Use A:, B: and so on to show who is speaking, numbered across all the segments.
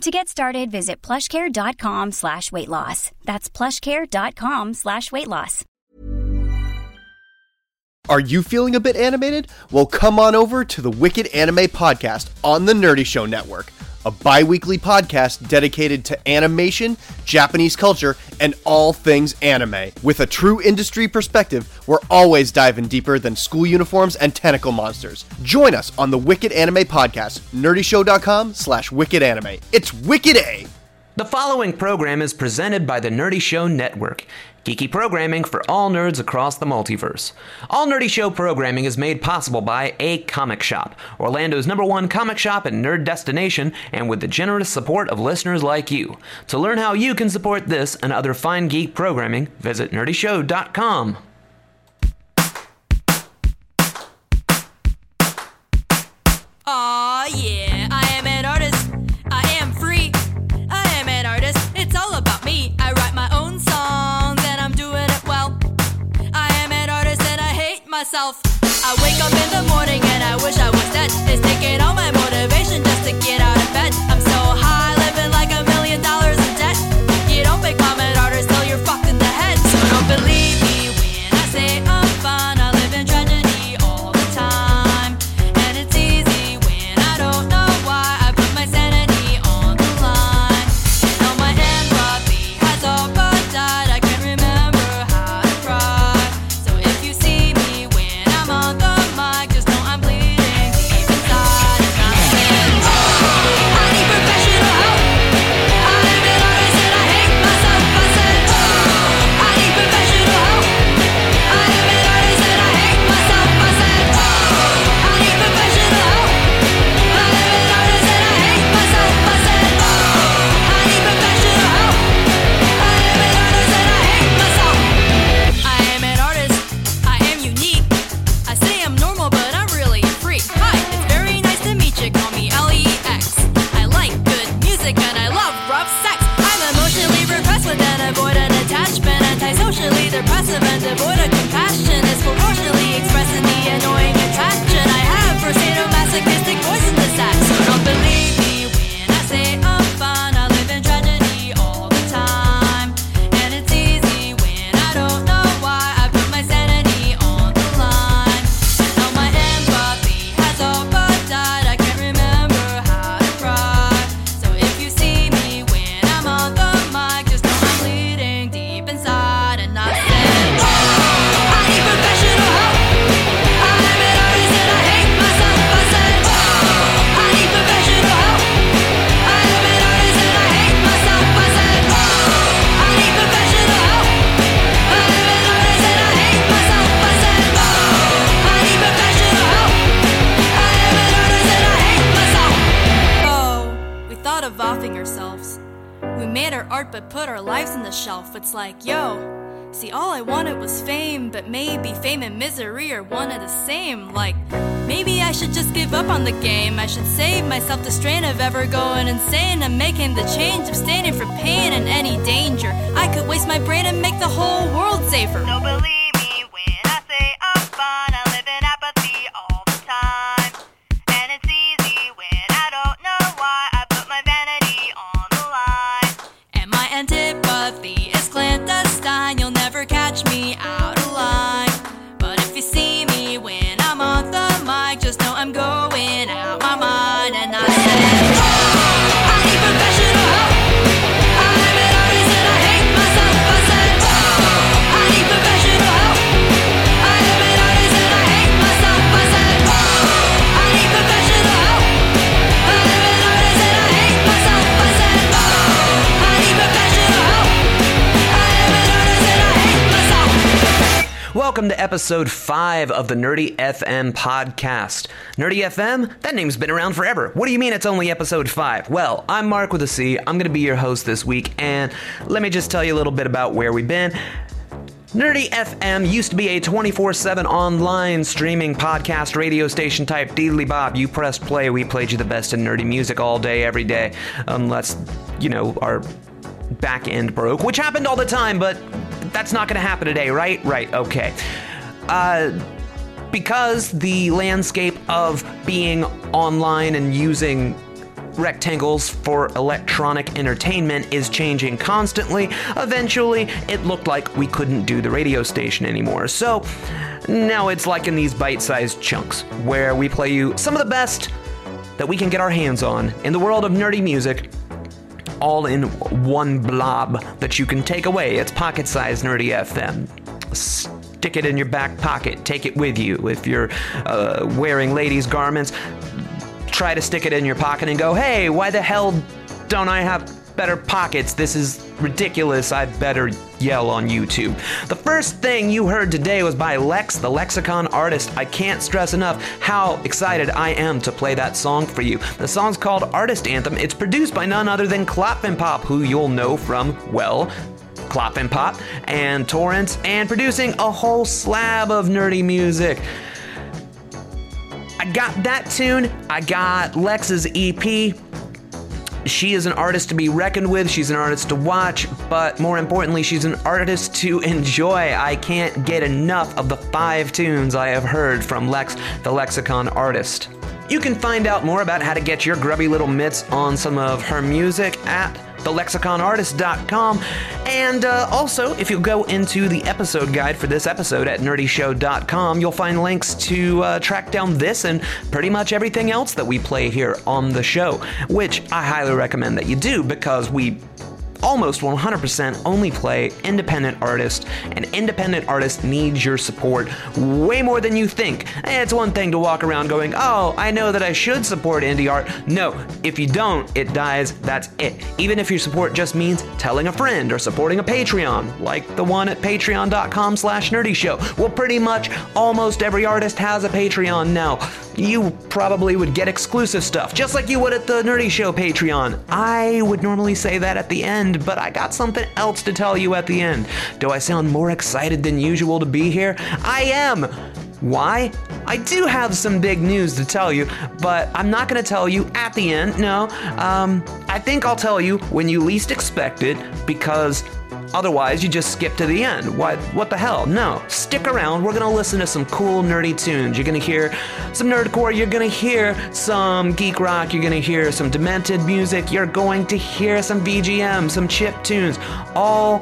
A: to get started, visit plushcare.com slash weight loss. That's plushcare.com slash weight loss.
B: Are you feeling a bit animated? Well, come on over to the Wicked Anime Podcast on the Nerdy Show Network a bi weekly podcast dedicated to animation, Japanese culture, and all things anime. With a true industry perspective, we're always diving deeper than school uniforms and tentacle monsters. Join us on the Wicked Anime Podcast, nerdyshow.com slash wicked anime. It's Wicked A!
C: The following program is presented by the Nerdy Show Network. Geeky programming for all nerds across the multiverse. All Nerdy Show programming is made possible by A Comic Shop, Orlando's number one comic shop and nerd destination, and with the generous support of listeners like you. To learn how you can support this and other fine geek programming, visit nerdyshow.com.
D: Aw, yeah. myself. I wake up in the morning and I wish I was dead. It's taking all my motivation just to get out.
C: episode 5 of the Nerdy FM podcast. Nerdy FM? That name's been around forever. What do you mean it's only episode 5? Well, I'm Mark with a C. I'm going to be your host this week, and let me just tell you a little bit about where we've been. Nerdy FM used to be a 24 7 online streaming podcast radio station type deedly bob. You pressed play, we played you the best in nerdy music all day, every day. Unless, you know, our back end broke, which happened all the time, but that's not going to happen today, right? Right, okay. Uh, because the landscape of being online and using rectangles for electronic entertainment is changing constantly. Eventually, it looked like we couldn't do the radio station anymore. So now it's like in these bite sized chunks where we play you some of the best that we can get our hands on in the world of nerdy music. All in one blob that you can take away. It's pocket sized Nerdy FM. Stick it in your back pocket. Take it with you. If you're uh, wearing ladies' garments, try to stick it in your pocket and go, hey, why the hell don't I have better pockets? This is ridiculous. I better yell on YouTube. The first thing you heard today was by Lex, the Lexicon artist. I can't stress enough how excited I am to play that song for you. The song's called Artist Anthem. It's produced by none other than Clap Pop, who you'll know from, well, Klopfenpop and Torrents, and producing a whole slab of nerdy music. I got that tune. I got Lex's EP. She is an artist to be reckoned with. She's an artist to watch, but more importantly, she's an artist to enjoy. I can't get enough of the five tunes I have heard from Lex, the Lexicon artist. You can find out more about how to get your grubby little mitts on some of her music at thelexiconartist.com. And uh, also, if you go into the episode guide for this episode at nerdyshow.com, you'll find links to uh, track down this and pretty much everything else that we play here on the show, which I highly recommend that you do because we almost 100% only play independent artists, and independent artists need your support way more than you think. it's one thing to walk around going, oh, I know that I should support indie art. No, if you don't, it dies, that's it. Even if your support just means telling a friend or supporting a Patreon, like the one at patreon.com slash nerdy show. Well, pretty much almost every artist has a Patreon now. You probably would get exclusive stuff, just like you would at the Nerdy Show Patreon. I would normally say that at the end but I got something else to tell you at the end. Do I sound more excited than usual to be here? I am! Why? I do have some big news to tell you, but I'm not going to tell you at the end. No, um, I think I'll tell you when you least expect it because Otherwise, you just skip to the end. What, what the hell? No. Stick around. We're going to listen to some cool, nerdy tunes. You're going to hear some nerdcore. You're going to hear some geek rock. You're going to hear some demented music. You're going to hear some VGM, some chip tunes. All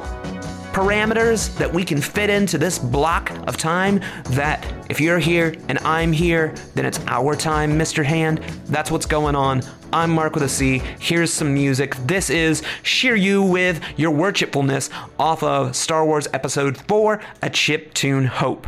C: parameters that we can fit into this block of time that if you're here and I'm here, then it's our time, Mr. Hand. That's what's going on. I'm Mark with a C. Here's some music. This is Shear You with Your Worshipfulness off of Star Wars Episode 4, A Chip Tune Hope.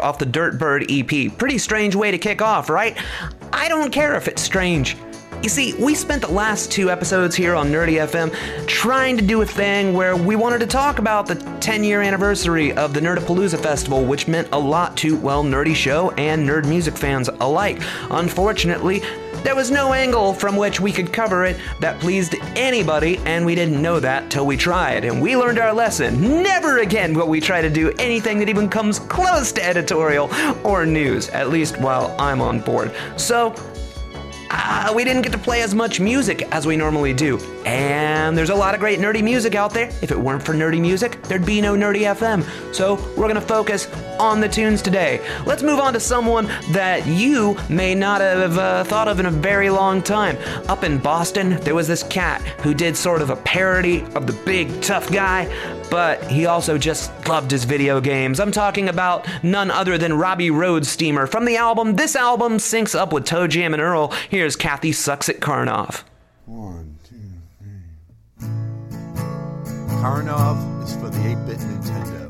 C: off the Dirtbird EP. Pretty strange way to kick off, right? I don't care if it's strange. You see, we spent the last two episodes here on Nerdy FM trying to do a thing where we wanted to talk about the 10 year anniversary of the Nerdapalooza Festival, which meant a lot to, well, Nerdy Show and nerd music fans alike. Unfortunately, there was no angle from which we could cover it that pleased anybody, and we didn't know that till we tried. And we learned our lesson. Never again will we try to do anything that even comes close to editorial or news, at least while I'm on board. So, uh, we didn't get to play as much music as we normally do. And there's a lot of great nerdy music out there. If it weren't for nerdy music, there'd be no Nerdy FM. So we're going to focus on the tunes today. Let's move on to someone that you may not have uh, thought of in a very long time. Up in Boston, there was this cat who did sort of a parody of the big tough guy, but he also just loved his video games. I'm talking about none other than Robby Roadsteamer from the album. This album syncs up with ToeJam and Earl. Here's Kathy Sucks at Karnov.
E: One, Karnov is for the 8 bit Nintendo.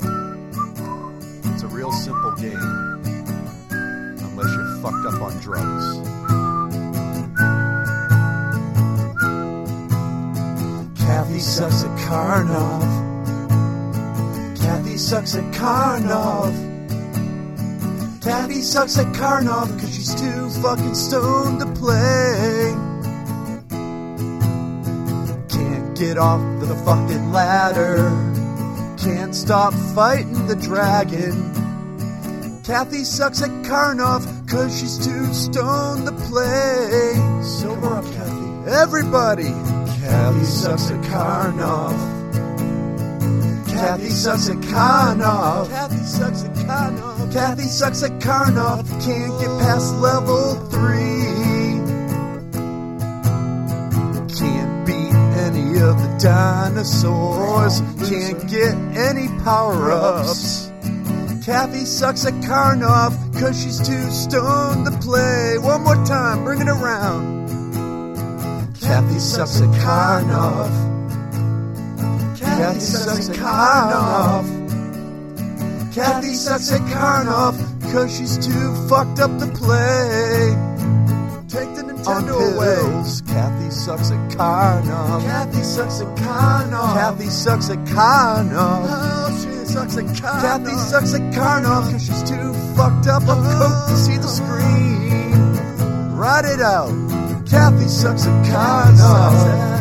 E: It's a real simple game, unless you're fucked up on drugs. Kathy sucks at Karnov. Kathy sucks at Karnov. Kathy sucks at Karnov because she's too fucking stoned to play. Get off the fucking ladder. Can't stop fighting the dragon. Kathy sucks at Karnov cause she's too stoned to play. Sober up, Kathy. Everybody! Kathy sucks at Karnov. Kathy sucks at Karnov. Kathy sucks at Karnov. Kathy sucks at Karnov. Can't get past level three. Dinosaurs. Can't get any power ups. Kathy sucks at Karnov cause she's too stoned to play. One more time, bring it around. Kathy sucks at Karnov. Kathy sucks at Karnov. Kathy sucks at Karnov cause she's too fucked up to play. Take the Nintendo away. Kathy sucks at Karnov. Kathy sucks at Karnov. Kathy sucks at Karnov. Oh, she sucks at Karnov. Kathy sucks at Karnov cause she's too fucked up up coat to see the oh. screen. Write it out. Kathy sucks at Karnov.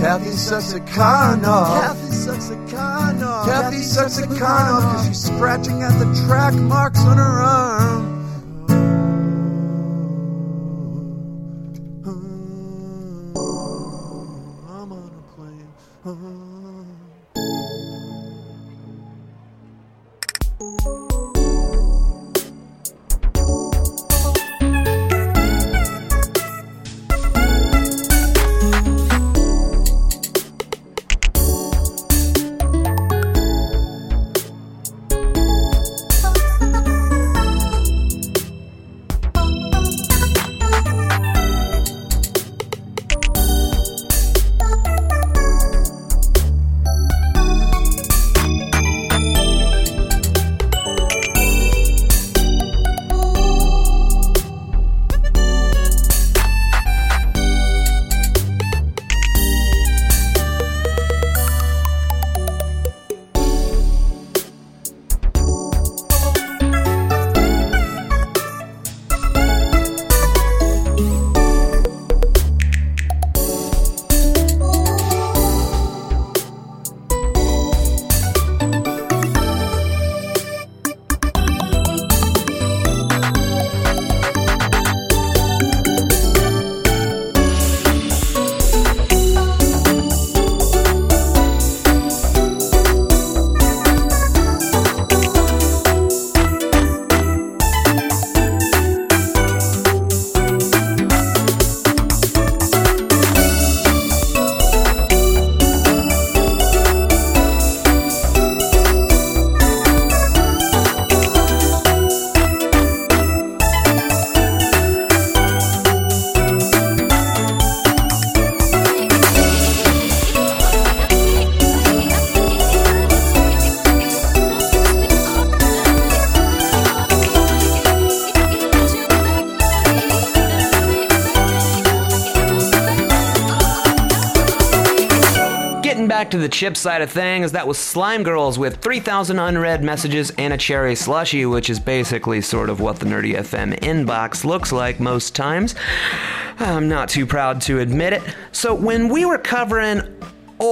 E: Kathy sucks at Karnov. Kathy sucks at Karnov. Kathy sucks at Karnov because she's scratching at the track marks on her arm.
C: To the chip side of things. That was Slime Girls with 3,000 unread messages and a cherry slushy, which is basically sort of what the Nerdy FM inbox looks like most times. I'm not too proud to admit it. So, when we were covering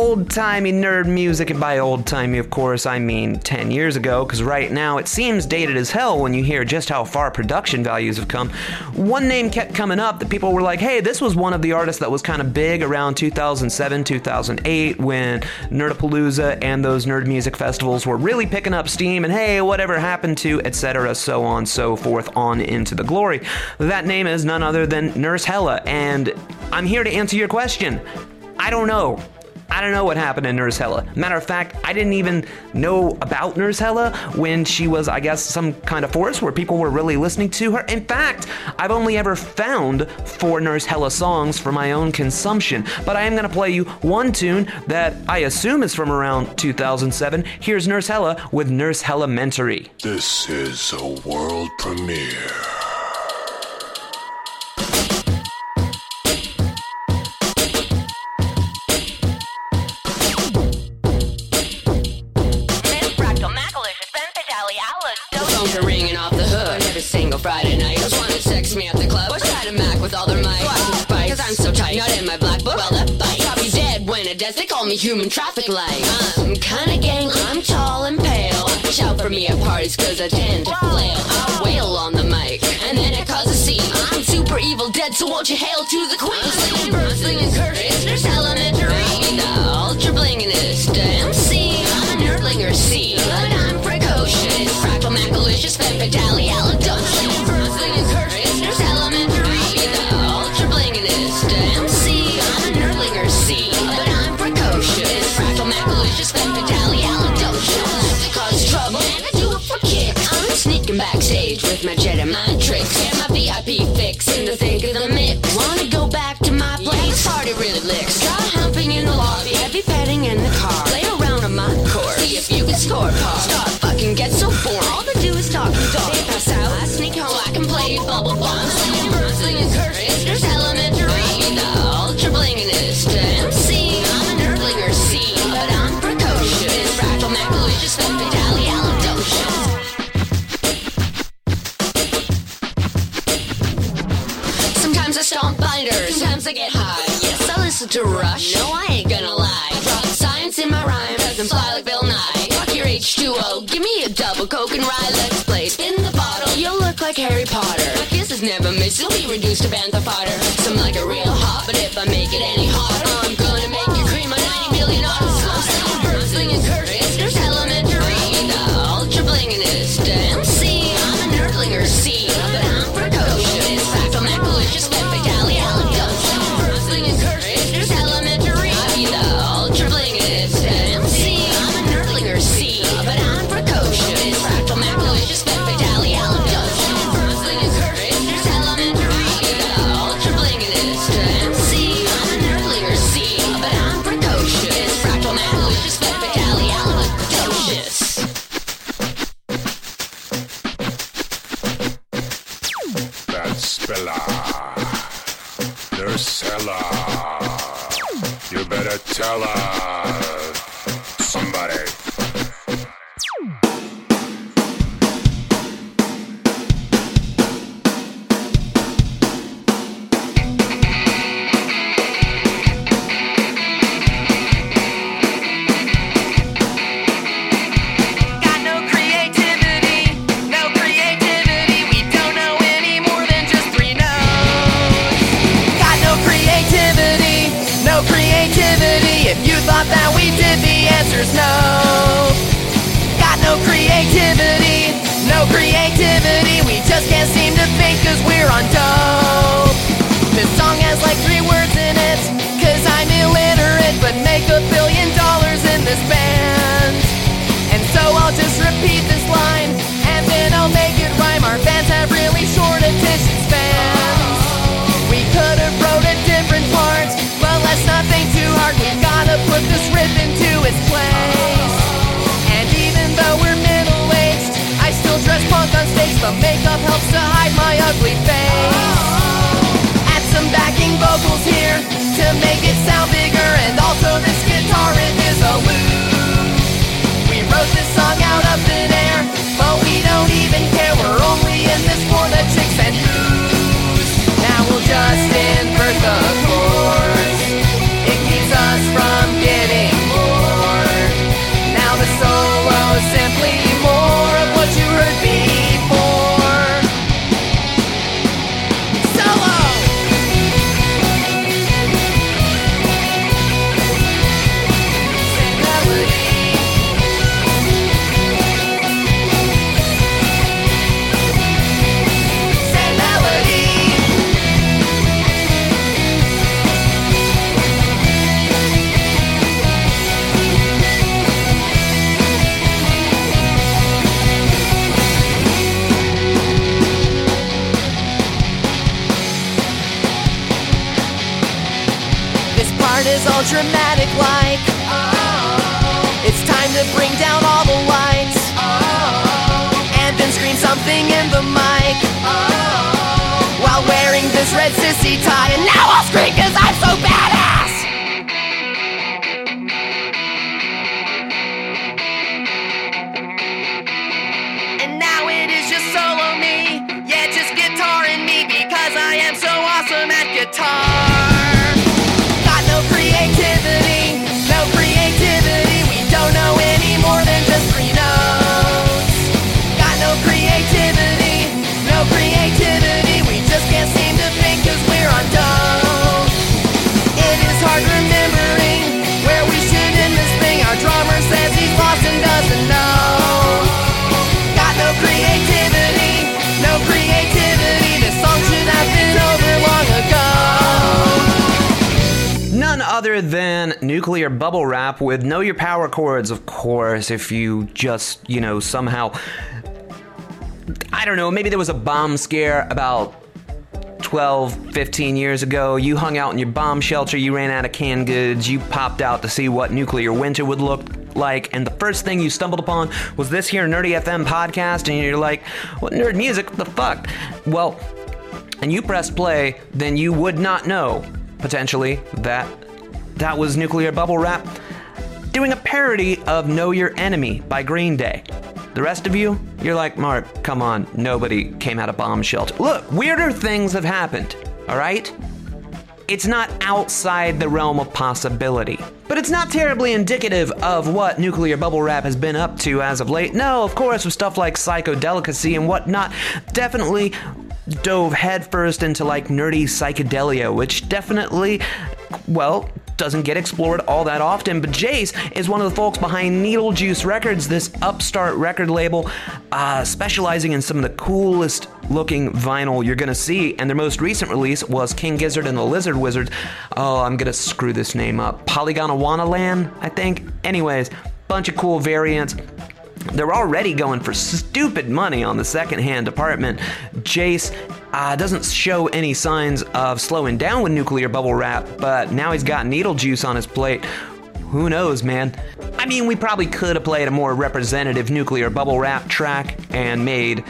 C: old timey nerd music, and by old timey, of course, I mean 10 years ago, because right now it seems dated as hell when you hear just how far production values have come. One name kept coming up that people were like, hey, this was one of the artists that was kind of big around 2007, 2008, when Nerdapalooza and those nerd music festivals were really picking up steam, and hey, whatever happened to, etc., so on, so forth, on into the glory. That name is none other than Nurse Hella, and I'm here to answer your question. I don't know. I don't know what happened to Nurse Hella. Matter of fact, I didn't even know about Nurse Hella when she was, I guess, some kind of force where people were really listening to her. In fact, I've only ever found four Nurse Hella songs for my own consumption. But I am going to play you one tune that I assume is from around 2007. Here's Nurse Hella with Nurse Hella Mentory.
F: This is a world premiere.
G: With all their might. Cause I'm so tight. Not in my black book. Well, that bite. Probably dead when it does. They call me human traffic light. I'm kinda gang, I'm tall and pale. Shout for me at parties cause I tend to flail. I wail on the mic, and then it causes a scene. I'm super evil dead, so won't you hail to the queen? Slinging, bird, slinging curses, there's elementary. The ultra blingingest MC. I'm a nerdlinger C, but I'm precocious. Fractal macalicious, femme fatale, alidocious. With my Jedi mind tricks. Get my VIP fix in the thick of the mix. Wanna go back to my place? Party really licks. Got humping in the lobby, heavy petting in the car. Play around on my course, see if you can score par. Start fucking get so boring. All they do is talk and talk. They pass out, I sneak home, I can play bubble bomb. Slinging birds, slinging curses, there's elementary. The ultra blingingest MC. I get high. Yes, I listen to Rush. No, I ain't gonna lie. Drop science in my rhyme, doesn't fly like Bill Nye. Fuck your H2O, give me a double Coke and rye. Let's play spin the bottle. You'll look like Harry Potter. My kisses never miss, you'll be reduced to bantha fodder. Some like it real hot, but if I make it any hotter, I'm
H: dramatic like It's time to bring down all the lights And then scream something in the mic While wearing this red sissy tie. And now I'll scream cause I'm so badass
C: Nuclear Bubble Wrap with Know Your Power Chords, of course, if you just, you know, somehow. I don't know, maybe there was a bomb scare about 12, 15 years ago. You hung out in your bomb shelter, you ran out of canned goods, you popped out to see what nuclear winter would look like, and the first thing you stumbled upon was this here Nerdy FM podcast, and you're like, what nerd music? What the fuck? Well, and you pressed play, then you would not know, potentially, that that was Nuclear Bubble Wrap doing a parody of Know Your Enemy by Green Day. The rest of you, you're like, Mark, come on, nobody came out of bomb shelter. Look, weirder things have happened, all right? It's not outside the realm of possibility. But it's not terribly indicative of what Nuclear Bubble Wrap has been up to as of late. No, of course, with stuff like psychodelicacy and whatnot, definitely dove headfirst into like nerdy psychedelia, which definitely, well, doesn't get explored all that often. But Jace is one of the folks behind Needle Juice Records, this upstart record label, uh, specializing in some of the coolest looking vinyl you're gonna see. And their most recent release was King Gizzard and the Lizard Wizard. Oh, I'm gonna screw this name up. Polygonawana Land, I think. Anyways, bunch of cool variants. They're already going for stupid money on the secondhand department. Jace uh, doesn't show any signs of slowing down with nuclear bubble wrap, but now he's got needle juice on his plate. Who knows, man? I mean, we probably could have played a more representative nuclear bubble wrap track and made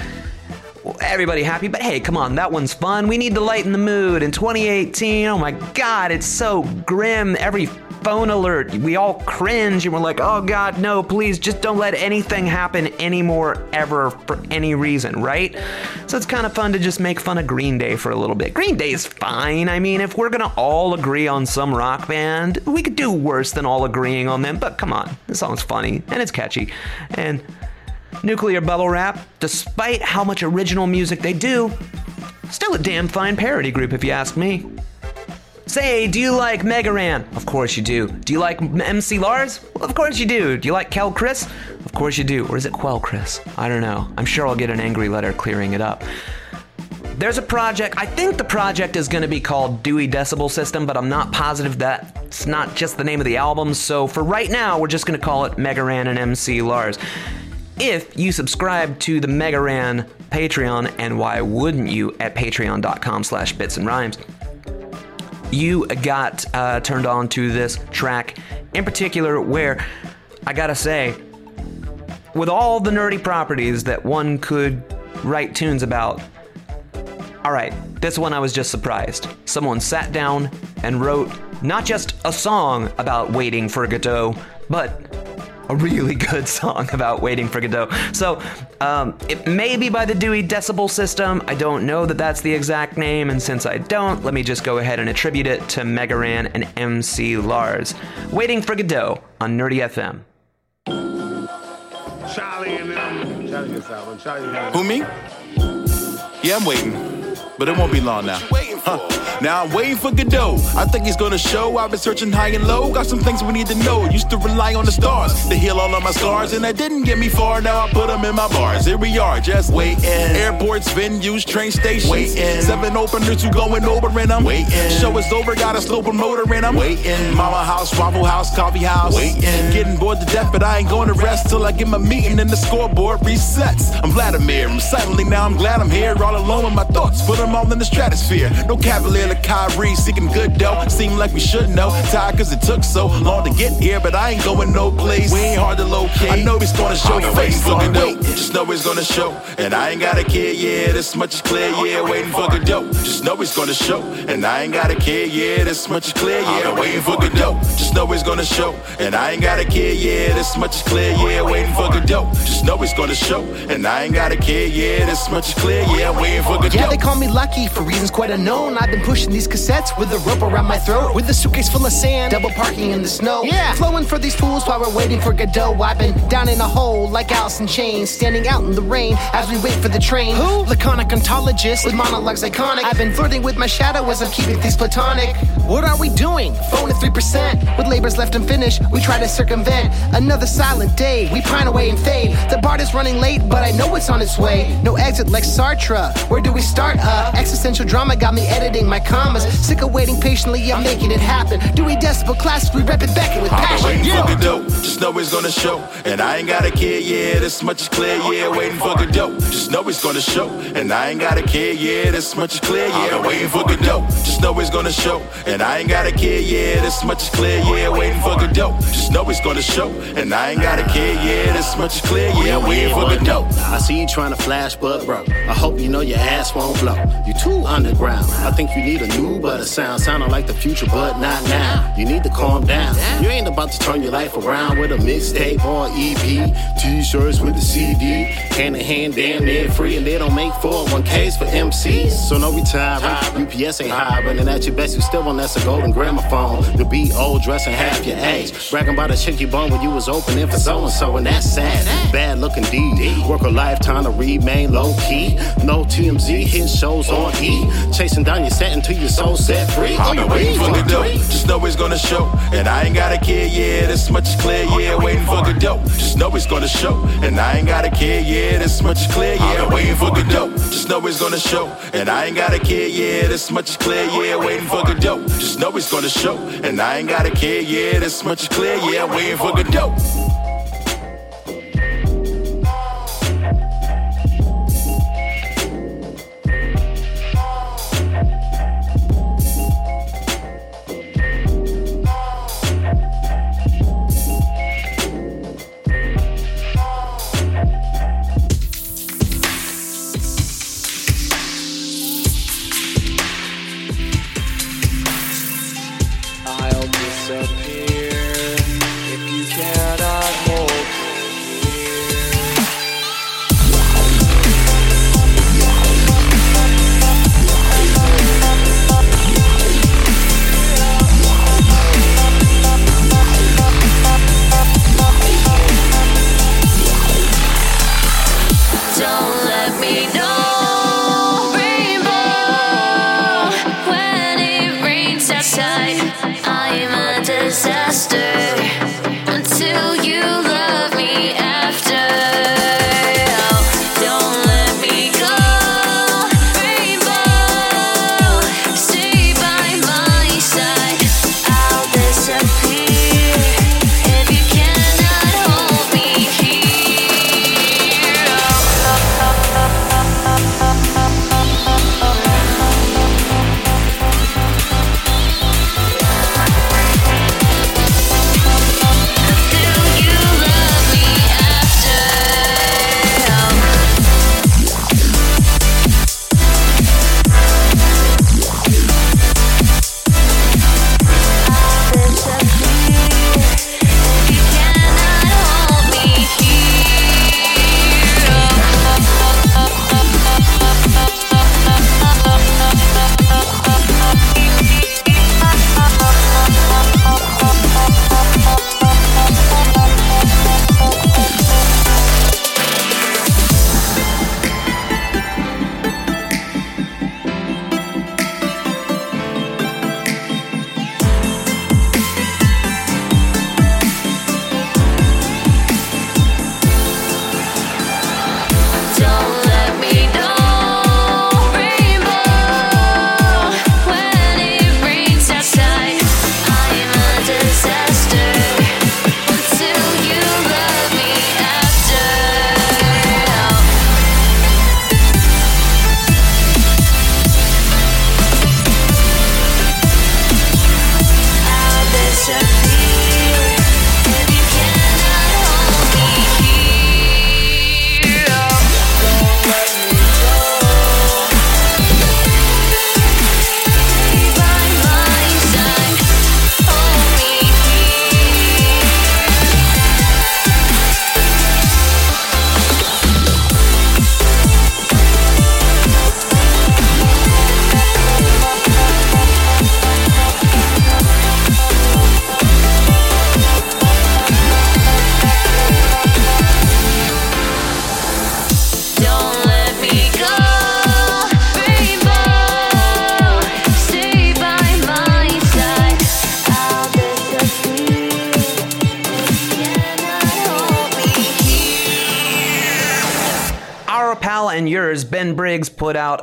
C: everybody happy, but hey, come on, that one's fun. We need to lighten the mood. In 2018, oh my god, it's so grim. Every phone alert, we all cringe and we're like, oh god, no, please just don't let anything happen anymore ever for any reason, right? So it's kind of fun to just make fun of Green Day for a little bit. Green Day is fine. I mean, if we're gonna all agree on some rock band, we could do worse than all agreeing on them, but come on, this song's funny and it's catchy. And Nuclear Bubble Wrap, despite how much original music they do, still a damn fine parody group if you ask me. Say, do you like Megaran? Of course you do. Do you like MC Lars? Well, of course you do. Do you like Kel Chris? Of course you do. Or is it Quell Chris? I don't know. I'm sure I'll get an angry letter clearing it up. There's a project, I think the project is going to be called Dewey Decibel System, but I'm not positive that it's not just the name of the album, so for right now, we're just going to call it Megaran and MC Lars. If you subscribe to the Megaran Patreon, and why wouldn't you at patreon.com slash bits and rhymes, you got uh, turned on to this track in particular where I gotta say, with all the nerdy properties that one could write tunes about, all right, this one I was just surprised. Someone sat down and wrote not just a song about waiting for Godot, but a really good song about waiting for Godot. So um, it may be by the Dewey Decibel System. I don't know that that's the exact name, and since I don't, let me just go ahead and attribute it to Megaran and MC Lars. Waiting for Godot on Nerdy FM.
I: Charlie and them. Charlie gets that. Charlie gets
J: Who me? Yeah, I'm waiting, but it won't be long now. Huh. Now I'm waiting for Godot. I think he's gonna show. I've been searching high and low. Got some things we need to know. Used to rely on the stars to heal all of my scars, and that didn't get me far. Now I put them in my bars. Here we are, just waiting. Airports, venues, train stations. Waiting. Seven openers who going over, and I'm waiting. Show is over, got a slow promoter, and I'm waiting. Mama house, Waffle House, coffee house. Waiting. Getting bored to death, but I ain't going to rest till I get my meeting and the scoreboard resets. I'm Vladimir. I'm silently now. I'm glad I'm here, all alone with my thoughts. Put them all in the stratosphere. No cavalier like Kyrie, seeking good dough. Seem like we should know. Tired cause it took so long to get here, but I ain't going no place. We ain't hard to locate. I know he's gonna show face. So I wait, just know he's gonna show. And I ain't got a kid, yeah, this much is clear, yeah, waiting for Godot. Just know he's gonna show. And I ain't got a kid, yeah, this much is clear, yeah, waiting for Godot. Just know he's gonna show. And I ain't got a kid, yeah, this much is clear, yeah, waiting for Godot. Just know he's gonna show. And I ain't got a kid, yeah, this much is clear, yeah, waiting for Godot.
K: Yeah, they call me lucky for reasons quite unknown. I've been pushing these cassettes with a rope around my throat, with a suitcase full of sand, double parking in the snow. Yeah, flowing for these fools while we're waiting for Godot. I've been down in a hole like Alice in Chains, standing out in the rain as we wait for the train. Who? Laconic ontologist with monologues iconic. I've been flirting with my shadow as I'm keeping things platonic. What are we doing? Phone at 3%. With labors left unfinished, we try to circumvent another silent day. We pine away and fade. The BART is running late, but I know it's on its way. No exit like Sartre. Where do we start? Uh, existential drama got me editing my commas. Sick of waiting patiently, I'm making it happen. Dewey Decibel class, we rep it back with
J: I've
K: passion.
J: waiting
K: Yeah.
J: for Godot. Just know it's gonna show. And I ain't gotta kid, yeah, this much is clear, oh, yeah, waiting for the Godot. Just know it's gonna show. And I ain't gotta kid, yeah, this much is clear, yeah, waiting for the Godot. Just know it's gonna show. And I ain't gotta kid, yeah, this much is clear, yeah, waiting for Godot. Just know he's gonna show. And I ain't got a kid, yeah, this much is clear, oh, yeah, waiting for Godot.
L: I see you trying to flash, but bro, I hope you know your ass won't blow. You too underground. I think you need a new butter sound, sounding like the future, but not now. You need to calm down. You ain't about to turn your life around with a mixtape or EP, t-shirts with the CD, hand in hand, damn near free, and they don't make 401ks for MCs. So no retiring. UPS ain't hiring, and at your best, you still want that's a golden gramophone. To be old, dressing half your age, bragging about a chick bone when you was opening for so and so, and that's sad. Bad looking deed. Work a lifetime to remain low key. No TMZ, hit shows on E. Chasing down your set until your soul set free.
J: I've been waiting for Godot. Just know it's gonna show. And I ain't gotta kid, yeah, this much is clear, yeah, waiting for Godot. Just know it's gonna show. And I ain't gotta kid, yeah, this much is clear, yeah, waiting for Godot. Just know it's gonna show. And I ain't got a kid, yeah, this much is clear, yeah, waiting for Godot. Just know he's gonna show. And I ain't got a kid, yeah, this much is clear, yeah, waiting for Godot.
M: I'll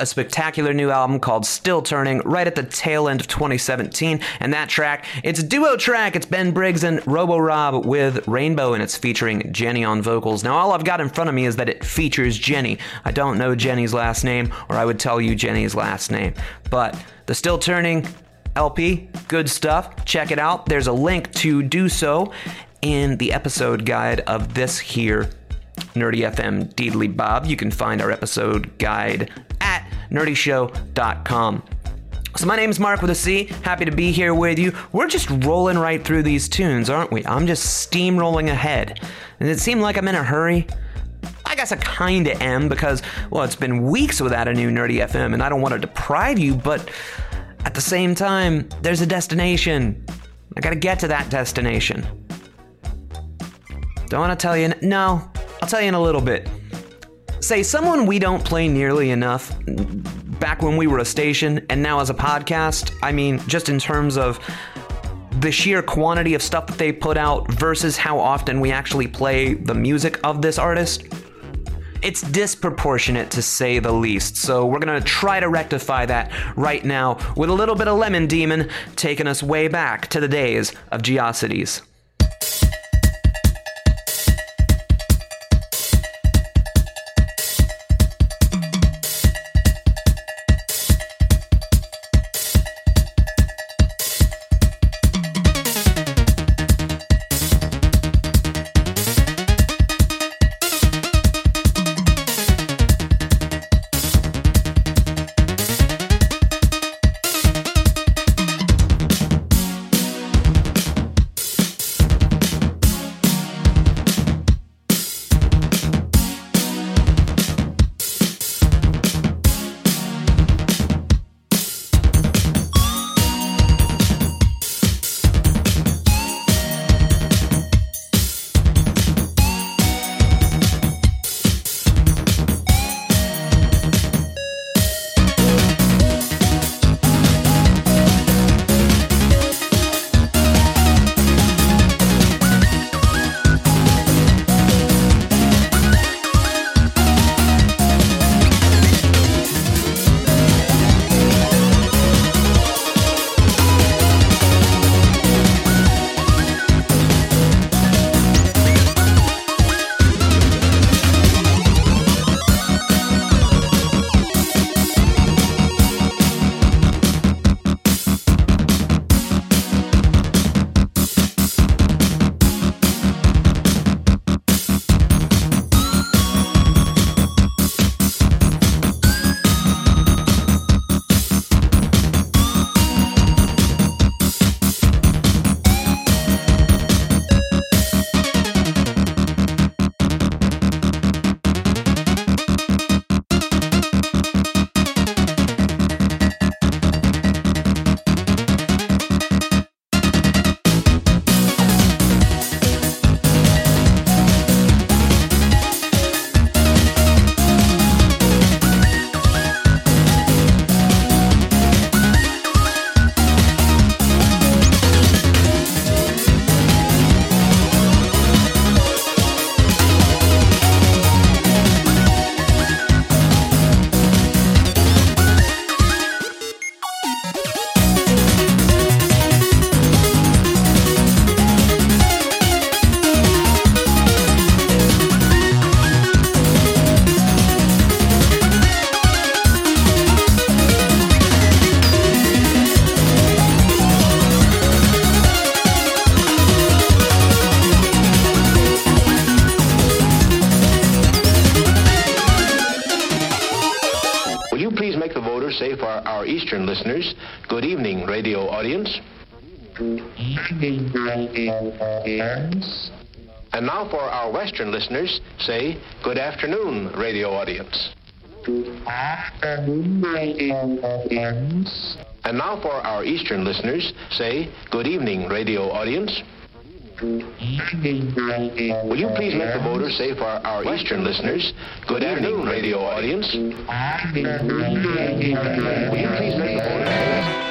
C: a spectacular new album called Still Turning right at the tail end of 2017. And that track, it's a duo track. It's Ben Briggs and Robo Rob with Rainbow, and it's featuring Jenny on vocals. Now, all I've got in front of me is that it features Jenny. I don't know Jenny's last name, or I would tell you Jenny's last name. But the Still Turning LP, good stuff. Check it out. There's a link to do so in the episode guide of this here Nerdy FM Deedly Bob. You can find our episode guide at nerdyshow.com. So my name's Mark with a C. Happy to be here with you. We're just rolling right through these tunes, aren't we? I'm just steamrolling ahead. And it seemed like I'm in a hurry. I guess I kinda am because, well, it's been weeks without a new Nerdy FM, and I don't want to deprive you, but at the same time, there's a destination. I gotta get to that destination. Don't want to tell you. No, I'll tell you in a little bit. Say, someone we don't play nearly enough back when we were a station and now as a podcast. I mean, just in terms of the sheer quantity of stuff that they put out versus how often we actually play the music of this artist. It's disproportionate to say the least, so we're gonna try to rectify that right now with a little bit of Lemon Demon taking us way back to the days of Geocities.
M: And now for our Western listeners, say good afternoon, radio audience. Good afternoon, audience. And now for our Eastern listeners, say good evening, radio audience. Good evening. Will you please make the voters say for our Eastern listeners, good evening, radio audience? Will you please make the voters say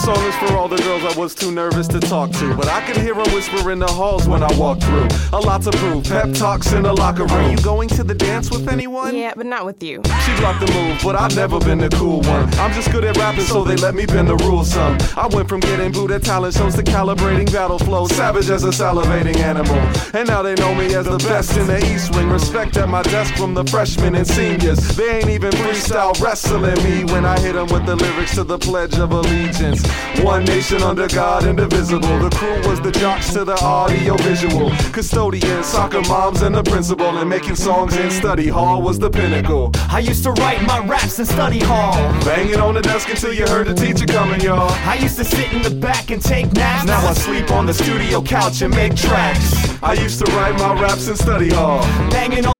E: This
N: This song is for all the girls I was too nervous to talk to, but I could hear them whisper in the halls when I walked through. A lot to prove, pep talks in the locker room. Are you going to the dance with anyone?
O: Yeah, but not with you.
N: She blocked the move, but I've never been the cool one. I'm just good at rapping, so they let me bend the rules some. I went from getting booed at talent shows to calibrating battle flow, savage as a salivating animal. And now they know me as the best in the East Wing. Respect at my desk from the freshmen and seniors. They ain't even freestyle wrestling me when I hit them with the lyrics to the Pledge of Allegiance. One nation under God, indivisible. The crew was the jocks to the audio visual. Custodians, soccer moms, and the principal. And making songs in study hall was the pinnacle.
P: I used to write my raps in study hall.
N: Banging on the desk until you heard the teacher coming, y'all.
P: I used to sit in the back and take naps.
N: Now I sleep on the studio couch and make tracks. I used to write my raps in study hall.
P: Banging on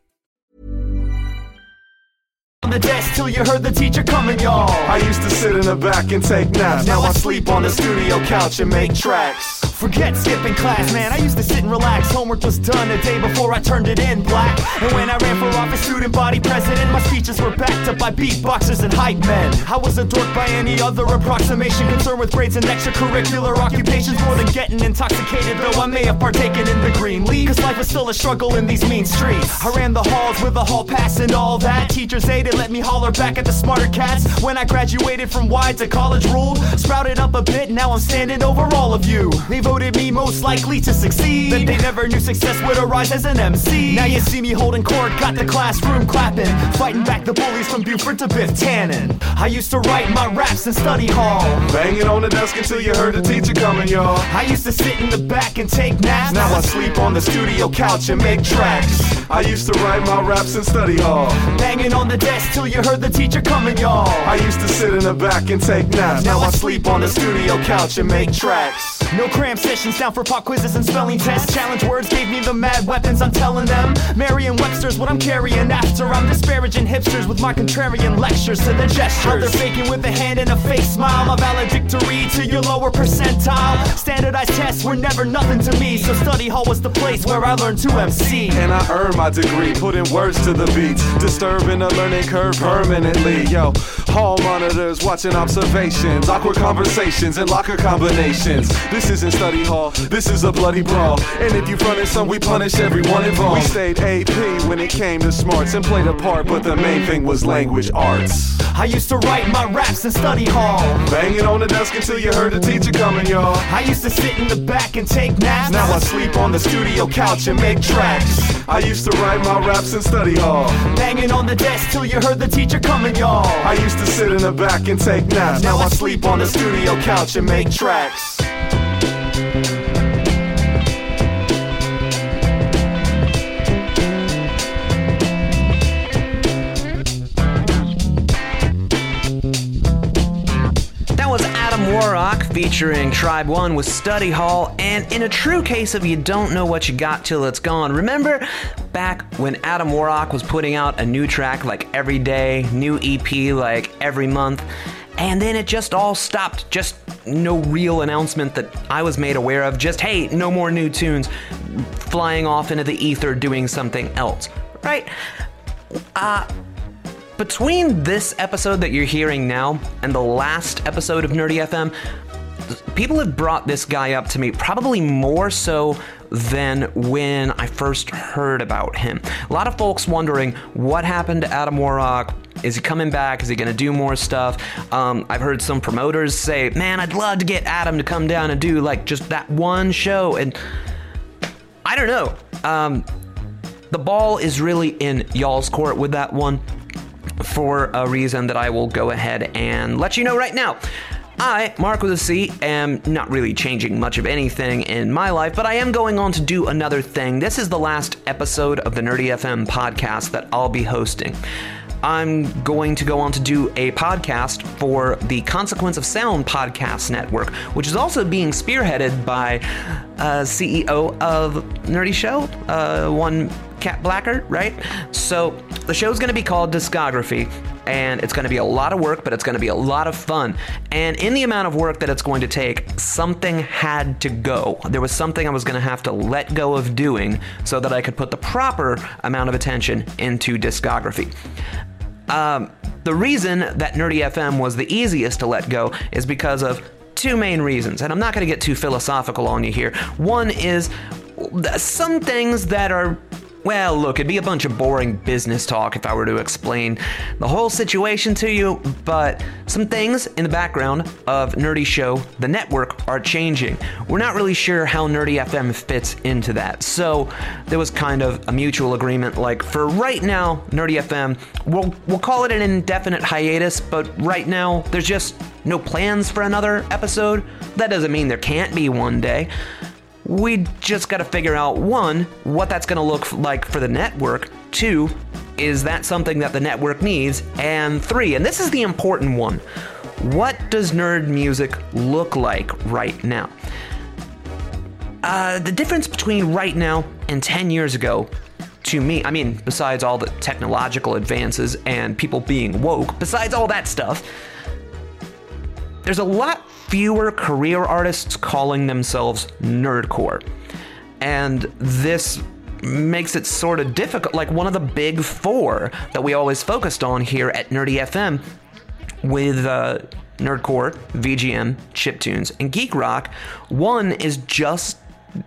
P: On the desk till you heard the teacher coming, y'all.
N: I used to sit in the back and take naps. Now I sleep on the studio couch and make tracks.
P: Forget skipping class, man. I used to sit and relax. Homework was done a day before I turned it in black. And when I ran for office, student body president, my speeches were backed up by beatboxers and hype men. I was a dork by any other approximation, concerned with grades and extracurricular occupations more than getting intoxicated. Though I may have partaken in the green league, cause life was still a struggle in these mean streets. I ran the halls with a hall pass and all that. Teachers aided, let me holler back at the smarter cats. When I graduated from wide to college ruled, sprouted up a bit, now I'm standing over all of you. They voted me most likely to succeed. But they never knew success would arise as an MC. Now you see me holding court, got the classroom clapping, fighting back the bullies from Buford to Biff Tannen. I used to write my raps in study hall.
N: Banging on the desk until you heard the teacher coming, y'all.
P: I used to sit in the back and take naps.
N: Now I sleep on the studio couch and make tracks. I used to write my raps in study hall.
P: Banging on the desk till you heard the teacher coming, y'all.
N: I used to sit in the back and take naps. Now I sleep on the studio couch and make tracks.
P: No cram sessions down for pop quizzes and spelling tests. Challenge words gave me the mad weapons, I'm telling them. Merriam Webster's what I'm carrying after. I'm disparaging hipsters with my contrarian lectures to the gestures. How they're faking with a hand and a fake smile. My valedictory to your lower percentile. Standardized tests were never nothing to me. So study hall was the place where I learned to MC.
N: And I earned my degree, putting words to the beats, disturbing the learning curve permanently. Yo, hall monitors watching observations, awkward conversations, and locker combinations. This isn't study hall, this is a bloody brawl. And if you fronted some, we punish everyone involved. We stayed AP when it came to smarts and played a part, but the main thing was language arts.
P: I used to write my raps in study hall.
N: Banging on the desk until you heard the teacher coming, y'all.
P: I used to sit in the back and take naps.
N: Now I sleep on the studio couch and make tracks. I used to write my raps in study hall.
P: Banging on the desk till you heard the teacher coming, y'all.
N: I used to sit in the back and take naps. Now I sleep on the studio couch and make tracks.
C: Warrock featuring Tribe One with Study Hall, and in a true case of you don't know what you got till it's gone. Remember back when Adam Warrock was putting out a new track like every day, new EP like every month, and then it just all stopped. Just no real announcement that I was made aware of. Just hey, no more new tunes, flying off into the ether doing something else, right? Uh, between this episode that you're hearing now and the last episode of Nerdy FM, people have brought this guy up to me probably more so than when I first heard about him. A lot of folks wondering what happened to Adam Warrock, Is he coming back? Is he going to do more stuff? Um, I've heard some promoters say, man, I'd love to get Adam to come down and do like just that one show. And I don't know. Um, the ball is really in y'all's court with that one for a reason that I will go ahead and let you know right now. I, Mark with a C, am not really changing much of anything in my life, but I am going on to do another thing. This is the last episode of the Nerdy FM podcast that I'll be hosting. I'm going to go on to do a podcast for the Consequence of Sound podcast network, which is also being spearheaded by uh, CEO of Nerdy Show, uh, one Cat Blackard, right? So the show's going to be called Discography, and it's going to be a lot of work, but it's going to be a lot of fun. And in the amount of work that it's going to take, something had to go. There was something I was going to have to let go of doing so that I could put the proper amount of attention into discography. Um, the reason that Nerdy FM was the easiest to let go is because of two main reasons, and I'm not going to get too philosophical on you here. One is some things that are well, look, it'd be a bunch of boring business talk if I were to explain the whole situation to you, but some things in the background of Nerdy Show, the network, are changing. We're not really sure how Nerdy FM fits into that. So there was kind of a mutual agreement like for right now, Nerdy FM, we'll we'll call it an indefinite hiatus, but right now there's just no plans for another episode. That doesn't mean there can't be one day we just got to figure out one, what that's going to look like for the network, two, is that something that the network needs, and three, and this is the important one, what does nerd music look like right now? Uh, the difference between right now and 10 years ago to me, I mean, besides all the technological advances and people being woke, besides all that stuff, there's a lot fewer career artists calling themselves nerdcore. And this makes it sort of difficult. Like one of the big four that we always focused on here at Nerdy FM with uh, Nerdcore, VGM, Chiptunes, and Geek Rock, one is just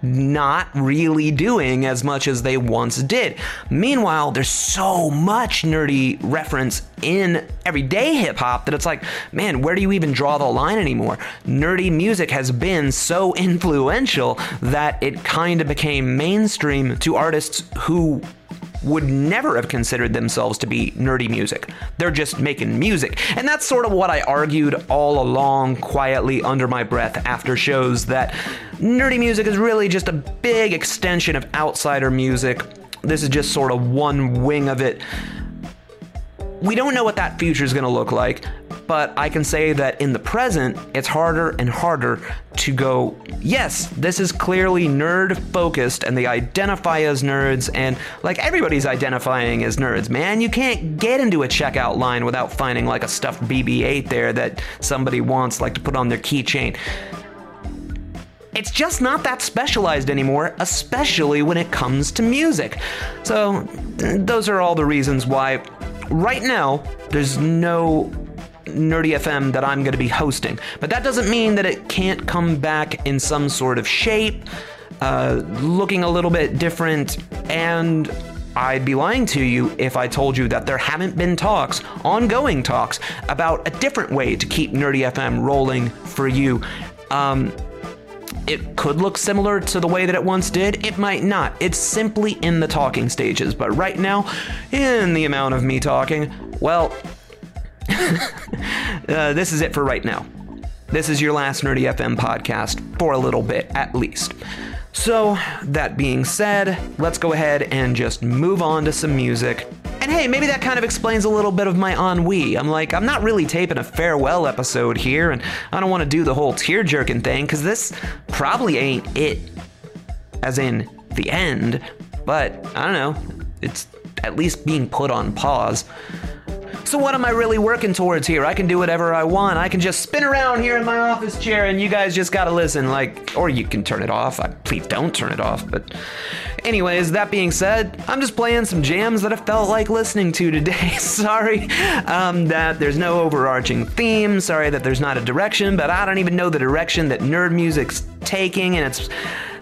C: not really doing as much as they once did. Meanwhile, there's so much nerdy reference in everyday hip hop that it's like, man, where do you even draw the line anymore? Nerdy music has been so influential that it kind of became mainstream to artists who would never have considered themselves to be nerdy music. They're just making music. And that's sort of what I argued all along, quietly under my breath after shows that nerdy music is really just a big extension of outsider music. This is just sort of one wing of it. We don't know what that future is going to look like, but I can say that in the present, it's harder and harder to go, yes, this is clearly nerd focused and they identify as nerds, and like everybody's identifying as nerds, man. You can't get into a checkout line without finding like a stuffed BB 8 there that somebody wants, like to put on their keychain. It's just not that specialized anymore, especially when it comes to music. So, those are all the reasons why, right now, there's no Nerdy FM that I'm going to be hosting. But that doesn't mean that it can't come back in some sort of shape, uh, looking a little bit different, and I'd be lying to you if I told you that there haven't been talks, ongoing talks, about a different way to keep Nerdy FM rolling for you. Um, it could look similar to the way that it once did. It might not. It's simply in the talking stages. But right now, in the amount of me talking, well, uh, this is it for right now. This is your last Nerdy FM podcast for a little bit, at least. So, that being said, let's go ahead and just move on to some music. And hey, maybe that kind of explains a little bit of my ennui. I'm like, I'm not really taping a farewell episode here, and I don't want to do the whole tear jerking thing, because this probably ain't it. As in, the end. But, I don't know, it's at least being put on pause. So what am I really working towards here? I can do whatever I want. I can just spin around here in my office chair and you guys just gotta listen. Like, or you can turn it off. I, please don't turn it off. But anyways, that being said, I'm just playing some jams that I felt like listening to today. Sorry um, that there's no overarching theme. Sorry that there's not a direction, but I don't even know the direction that nerd music's taking, and it's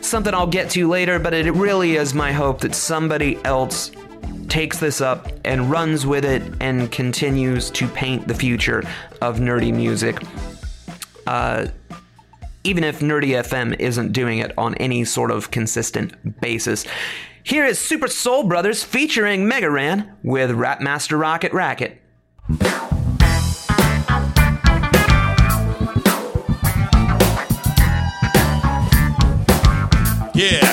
C: something I'll get to later. But it really is my hope that somebody else takes this up and runs with it and continues to paint the future of nerdy music. Uh, even if Nerdy FM isn't doing it on any sort of consistent basis. Here is Super Soul Brothers featuring Mega Ran with Rapmaster Rocket Racket.
O: Yeah.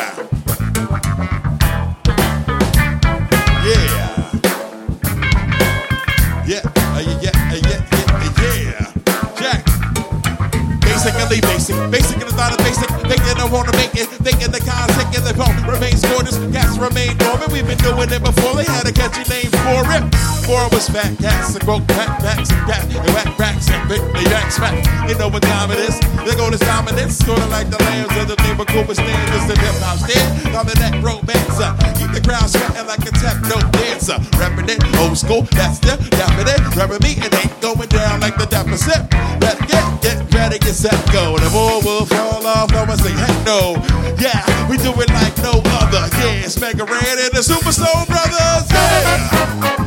O: Basically not a basic. Thinking I wanna make it. Thinking the concept in the phone remains gorgeous. Cats remain dormant. We've been doing it before. They had a catchy name for it. Four was fat cats and broke back backs and cat and whack racks and big they smack. You know what time it is. They go to dominance. Sorta like the lambs of the neighbor Cooper stand. Just the hip hop stand. On the neck romancer. Keep the crowd sweating like a techno dancer. Repping it old school. That's the dapping it. Rubbing me. It ain't going down like the deficit. Let's get, get ready, get set, go. The ball will fall off. No one say heck no. Yeah, we do it like no other. Yeah, it's Mega Ran and the Super Soul Brothers. Yeah.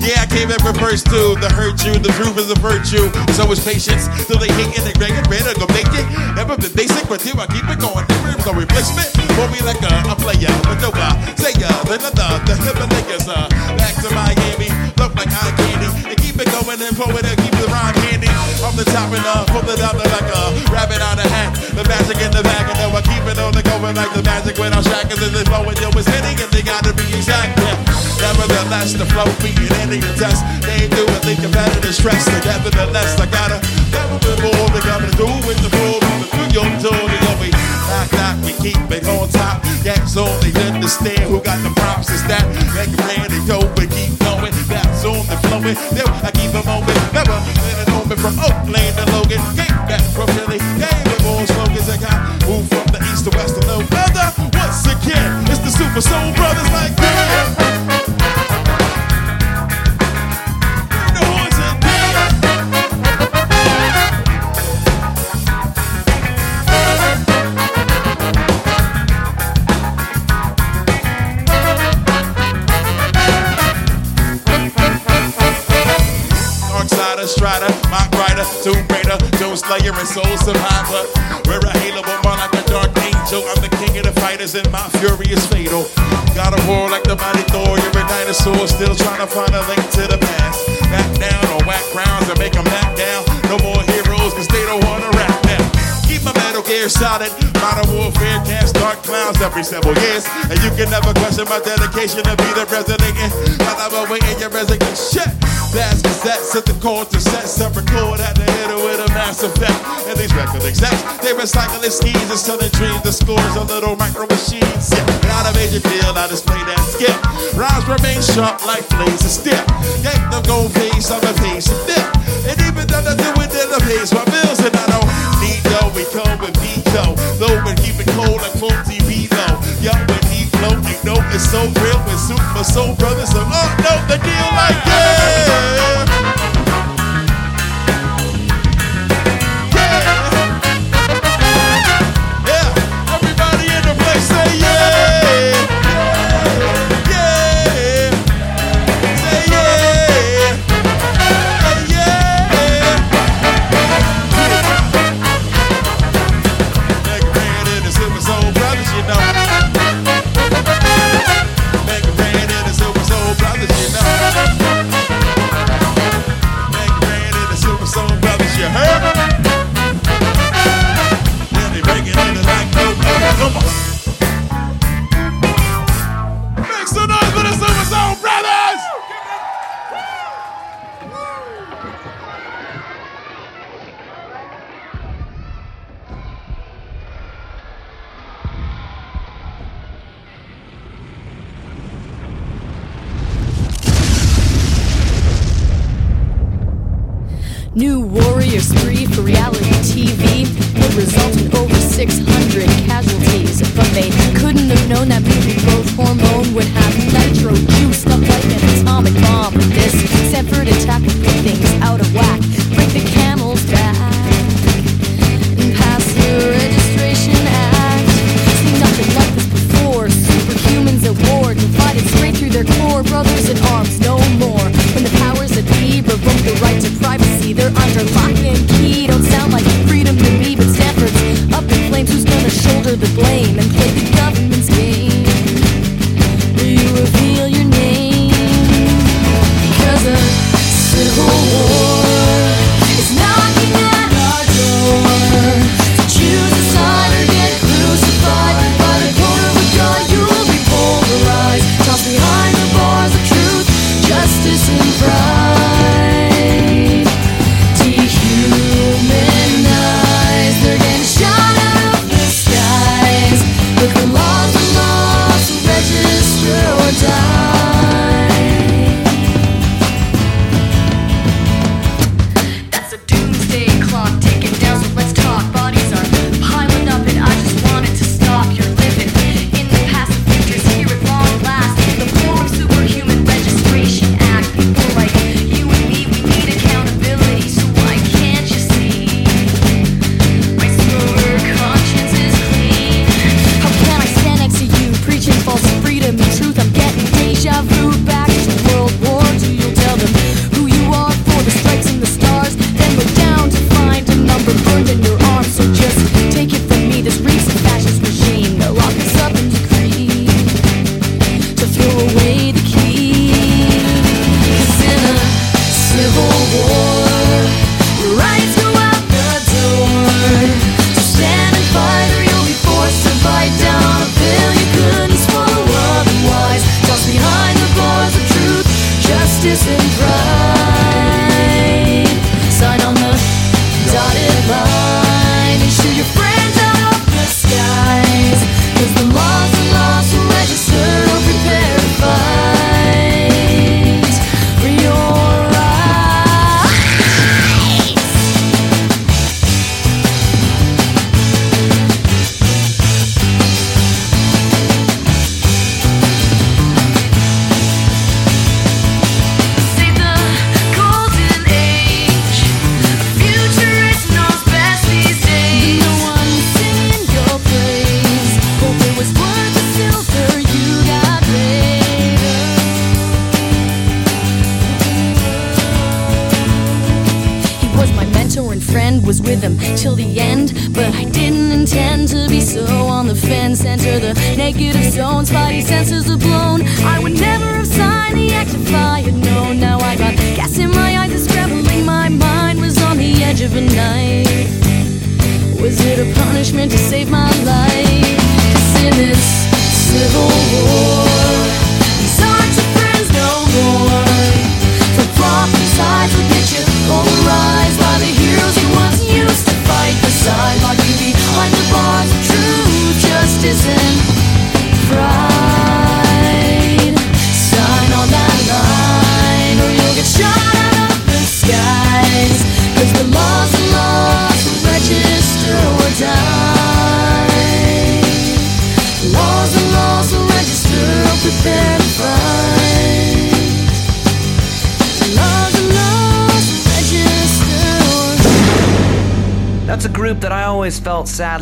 O: Yeah, I came in for verse two. The hurt you, the truth is a virtue. So is patience. Till they hate it break it, better go make it. Never been basic, but here I keep it going. Never no replacement. For me like a, a player, but no uh, say uh, the another, the Himalayas, uh, back to Miami. Look like eye candy. Keep it going and it and keep the rhyme handy. Off the top and pull it out like a rabbit on a hat. The magic in the bag, and now I keep it on the going like the magic when I'm shackers is flowing. Yo, it's hitting and they gotta be exact. Yeah. Nevertheless, the flow beating any test. They ain't doing the competitive stress. But nevertheless, I gotta never been more than I'm do with the flow. Do your you know we knock knock, we keep it on top. That's only understand who got the props. Is that make it ready, go and keep going. That's on the flowing. Then I keep a moment. Never an omen from Oakland to Logan. Came back from Philly. Came with more slogans. I got moved from the east to west to no other. Once again, it's the Super Soul Brothers like that. Tomb Raider, Doom Slayer, and Soul Survivor. We're a halo, but more like a dark angel. I'm the king of the fighters, and my fury is fatal. Got a war like the mighty Thor. You're a dinosaur, still trying to find a link to the past. Back down on whack grounds and make them back down. No more heroes, cause they don't wanna metal solid. Modern warfare cast dark clowns every several years. And you can never question my dedication to be the resonating. While I'm awaiting your resignation. Blast cassettes set the core to set, I record at the hitter with a mass effect. And these record execs, they recycle their schemes and selling dreams. The scores of little micro machines. Yeah, not a major deal, I just display that skill. Rhymes remain sharp like blades of steel. Yank them gold face, I'm a face of dip. And even though I do it in the face, my bills and I don't need we come with Vico. Low and keep it cold like full TV low. Young when he flow, you know it's so real with Super Soul Brothers. So, oh no, the deal like. Yeah,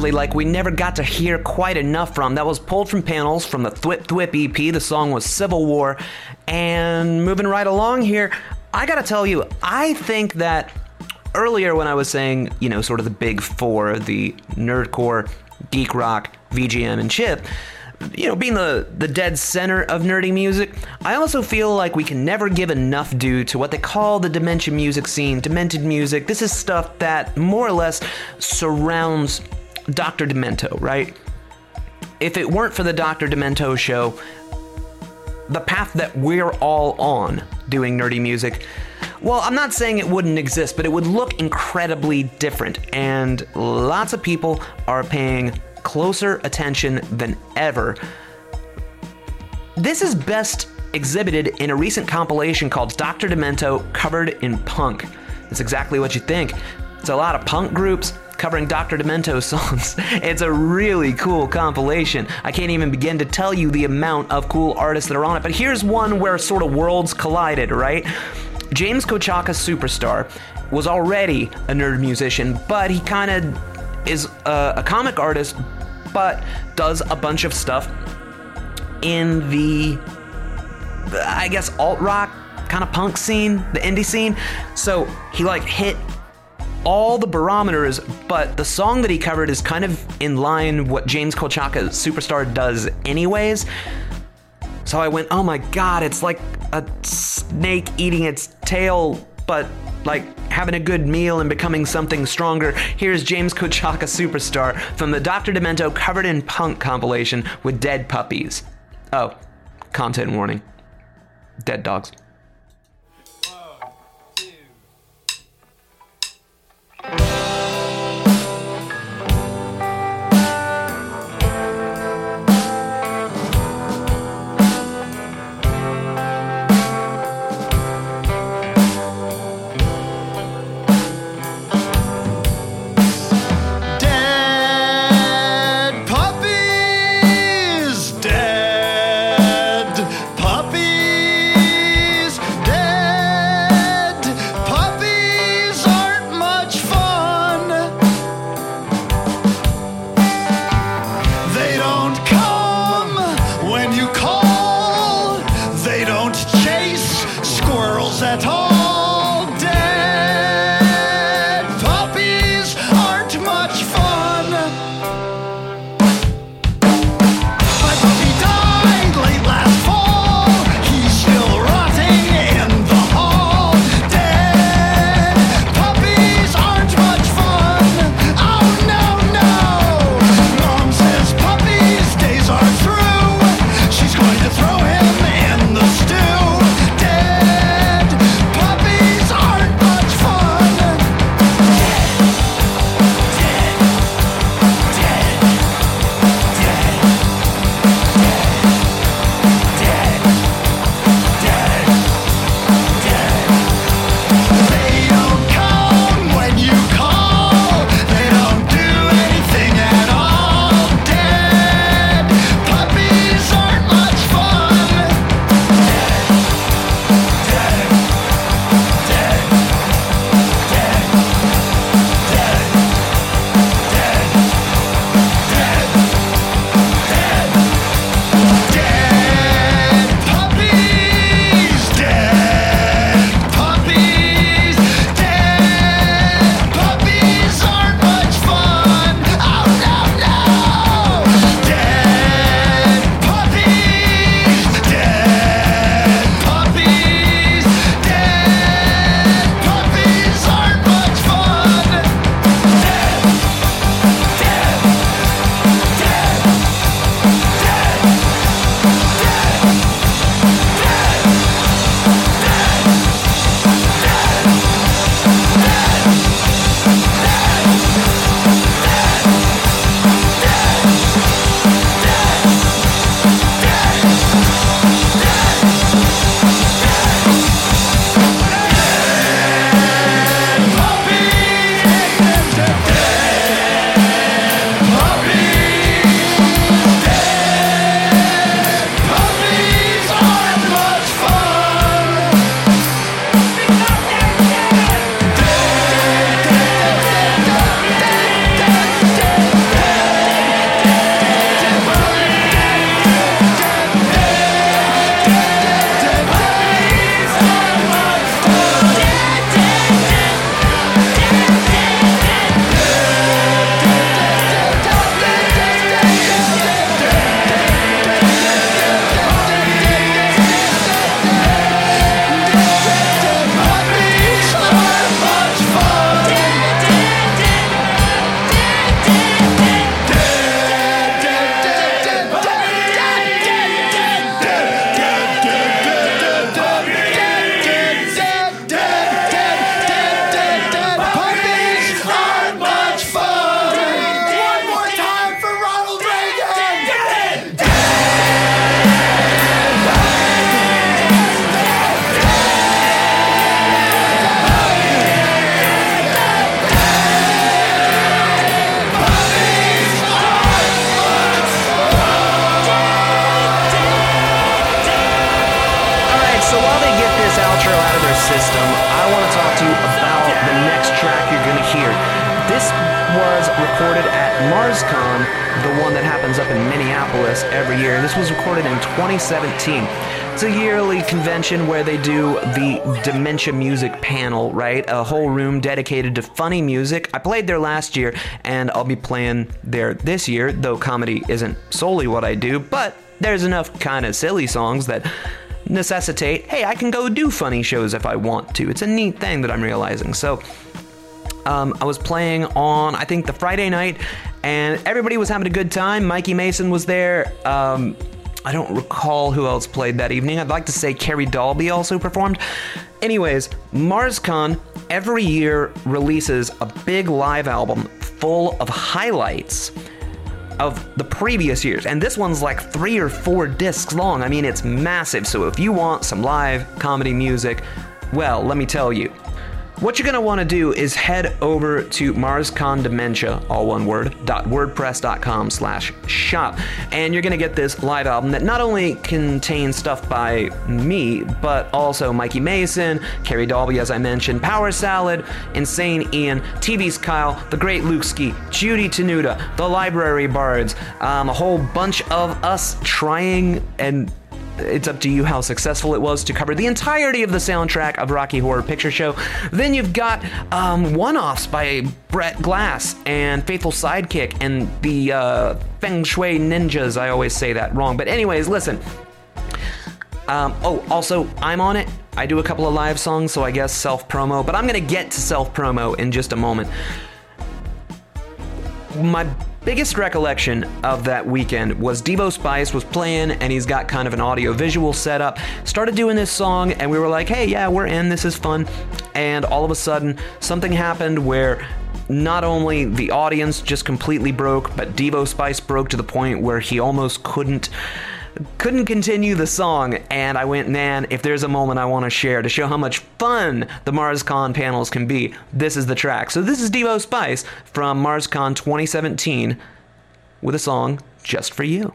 O: honestly like
Q: we never got to
C: hear quite enough from. That was pulled from panels from the Thwip Thwip EP. The song was Civil War. And moving right along here, I gotta tell you, I think that earlier when I was saying, you know, sort of the big four, the nerdcore, geek rock, VGM, and chip, you know, being the, the dead center of nerdy music, I also feel like we can never give enough due to what they call the Dementia music scene, demented music. This is stuff that more or less surrounds Dr. Demento, right? If it weren't for the Dr. Demento show, the path that we're all on doing nerdy music, well, I'm not saying it wouldn't exist, but it would look incredibly different. And lots of people are paying closer attention than ever. This is best exhibited in a recent compilation called Dr. Demento Covered in Punk. It's exactly what you think. It's a lot of punk groups covering Dr. Demento songs. It's a really cool compilation. I can't even begin to tell you the amount of cool artists that are on it, but here's one where sort of worlds collided, right? James Kochalka Superstar was already a nerd musician, but he kind of is a, a comic artist, but does a bunch of stuff in the, I guess, alt rock kind of punk scene, the indie scene. So he like hit all the barometers, but the song that he covered is kind of in line what James Kochalka Superstar does anyways. So I went, oh my god, it's like a snake eating its tail, but like having a good meal and becoming something stronger. Here's James Kochalka Superstar from the Dr. Demento Covered in Punk compilation with dead puppies. Oh, content warning. Dead dogs. Convention where they do the Dementia Music panel, right? A whole room dedicated to funny music. I played there last year, and I'll be playing there this year, though comedy isn't solely what I do, but there's enough kind of silly songs that necessitate, hey, I can go do funny shows if I want to. It's a neat thing that I'm realizing. So, um, I was playing on, I think, the Friday night, and everybody was having a good time. Mikey Mason was there. Um, I don't recall who else played that evening. I'd like to say Carrie Dalby also performed. Anyways, MarsCon every year releases a big live album full of highlights of the previous years. And this one's like three or four discs long. I mean, it's massive. So if you want some live comedy music, well, let me tell you. What you're gonna want to do is head over to MarsCon Dementia, all one word, .wordpress.com slash shop, and you're gonna get this live album that not only contains stuff by me, but also Mikey Mason, Carrie Dalby, as I mentioned, Power Salad, Insane Ian, TV's Kyle, The Great Luke Ski, Judy Tenuta, The Library Bards, um, a whole bunch of us trying and it's up to you how successful it was to cover the entirety of the soundtrack of Rocky Horror Picture Show. Then you've got um, one-offs by Brett Glass and Faithful Sidekick and the uh, Feng Shui Ninjas. I always say that wrong, but anyways, listen. Um, oh, also, I'm on it. I do a couple of live songs, so I guess self promo, but I'm gonna get to self promo in just a moment. My biggest recollection of that weekend was Devo Spice was playing and he's got kind of an audio visual setup. Started doing this song and we were like, hey, yeah, we're in, this is fun. And all of a sudden, something happened where not only the audience just completely broke, but Devo Spice broke to the point where he almost couldn't couldn't continue the song and I went, man, if there's a moment I want to share to show how much fun the MarsCon panels can be, this is the track. So this is Devo Spice from MarsCon 2017 with a song just for you.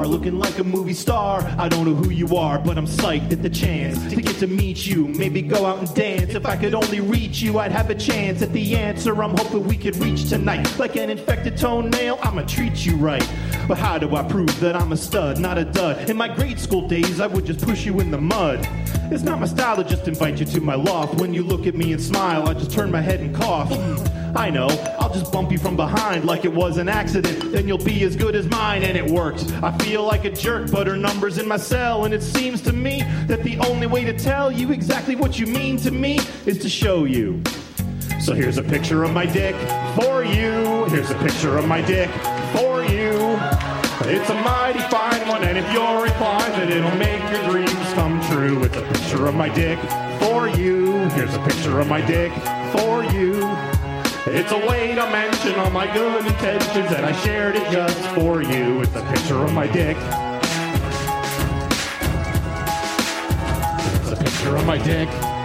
R: Bar looking like a movie star. I don't know who you are, but I'm psyched at the chance to get to meet you. Maybe go out and dance. If I could only reach you, I'd have a chance at the answer I'm hoping we could reach tonight. Like an infected toenail, I'ma treat you right. But how do I prove that I'm a stud, not a dud? In my grade school days, I would just push you in the mud. It's not my style to just invite you to my loft. When you look at me and smile, I just turn my head and cough. Mm, I know, I'll just bump you from behind like it was an accident. Then you'll be as good as mine, and it worked. I feel like a jerk, but her number's in my cell, and it seems to me that the only way to tell you exactly what you mean to me is to show you. So here's a picture of my dick for you. Here's a picture of my dick for you. It's a mighty fine one, and if you're inclined, that it'll make your dreams come true. It's a picture of my dick for you. Here's a picture of my dick for you. It's a way to mention all my good intentions, and I shared it just for you. It's a picture of my dick. It's a picture of my dick.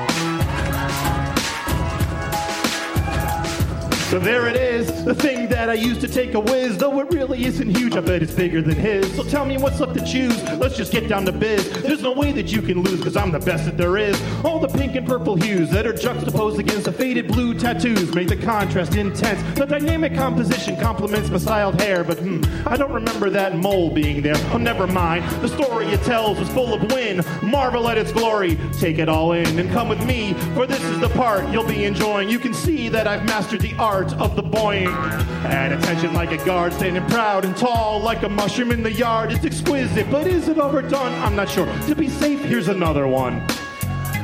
R: So there it is, the thing that I used to take a whiz. Though it really isn't huge, I bet it's bigger than his. So tell me what's left to choose. Let's just get down to biz. There's no way that you can lose, cause I'm the best that there is. All the pink and purple hues that are juxtaposed against the faded blue tattoos make the contrast intense. The dynamic composition complements my styled hair, but hmm, I don't remember that mole being there. Oh, never mind. The story it tells was full of win. Marvel at its glory. Take it all in and come with me, for this is the part you'll be enjoying. You can see that I've mastered the art of the boying. At attention like a guard, standing proud and tall like a mushroom in the yard. It's exquisite, but is it overdone? I'm not sure. To be safe, here's another one.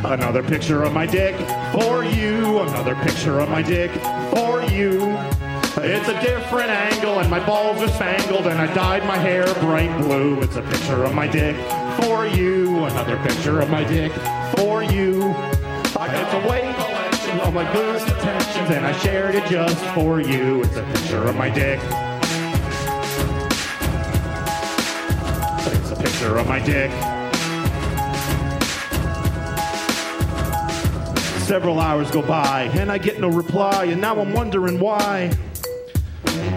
R: Another picture of my dick for you. Another picture of my dick for you. It's a different angle, and my balls are spangled, and I dyed my hair bright blue. It's a picture of my dick for you. Another picture of my dick for you. It's a way of my good intentions, and I shared it just for you. It's a picture of my dick. It's a picture of my dick. Several hours go by, and I get no reply, and now I'm wondering why.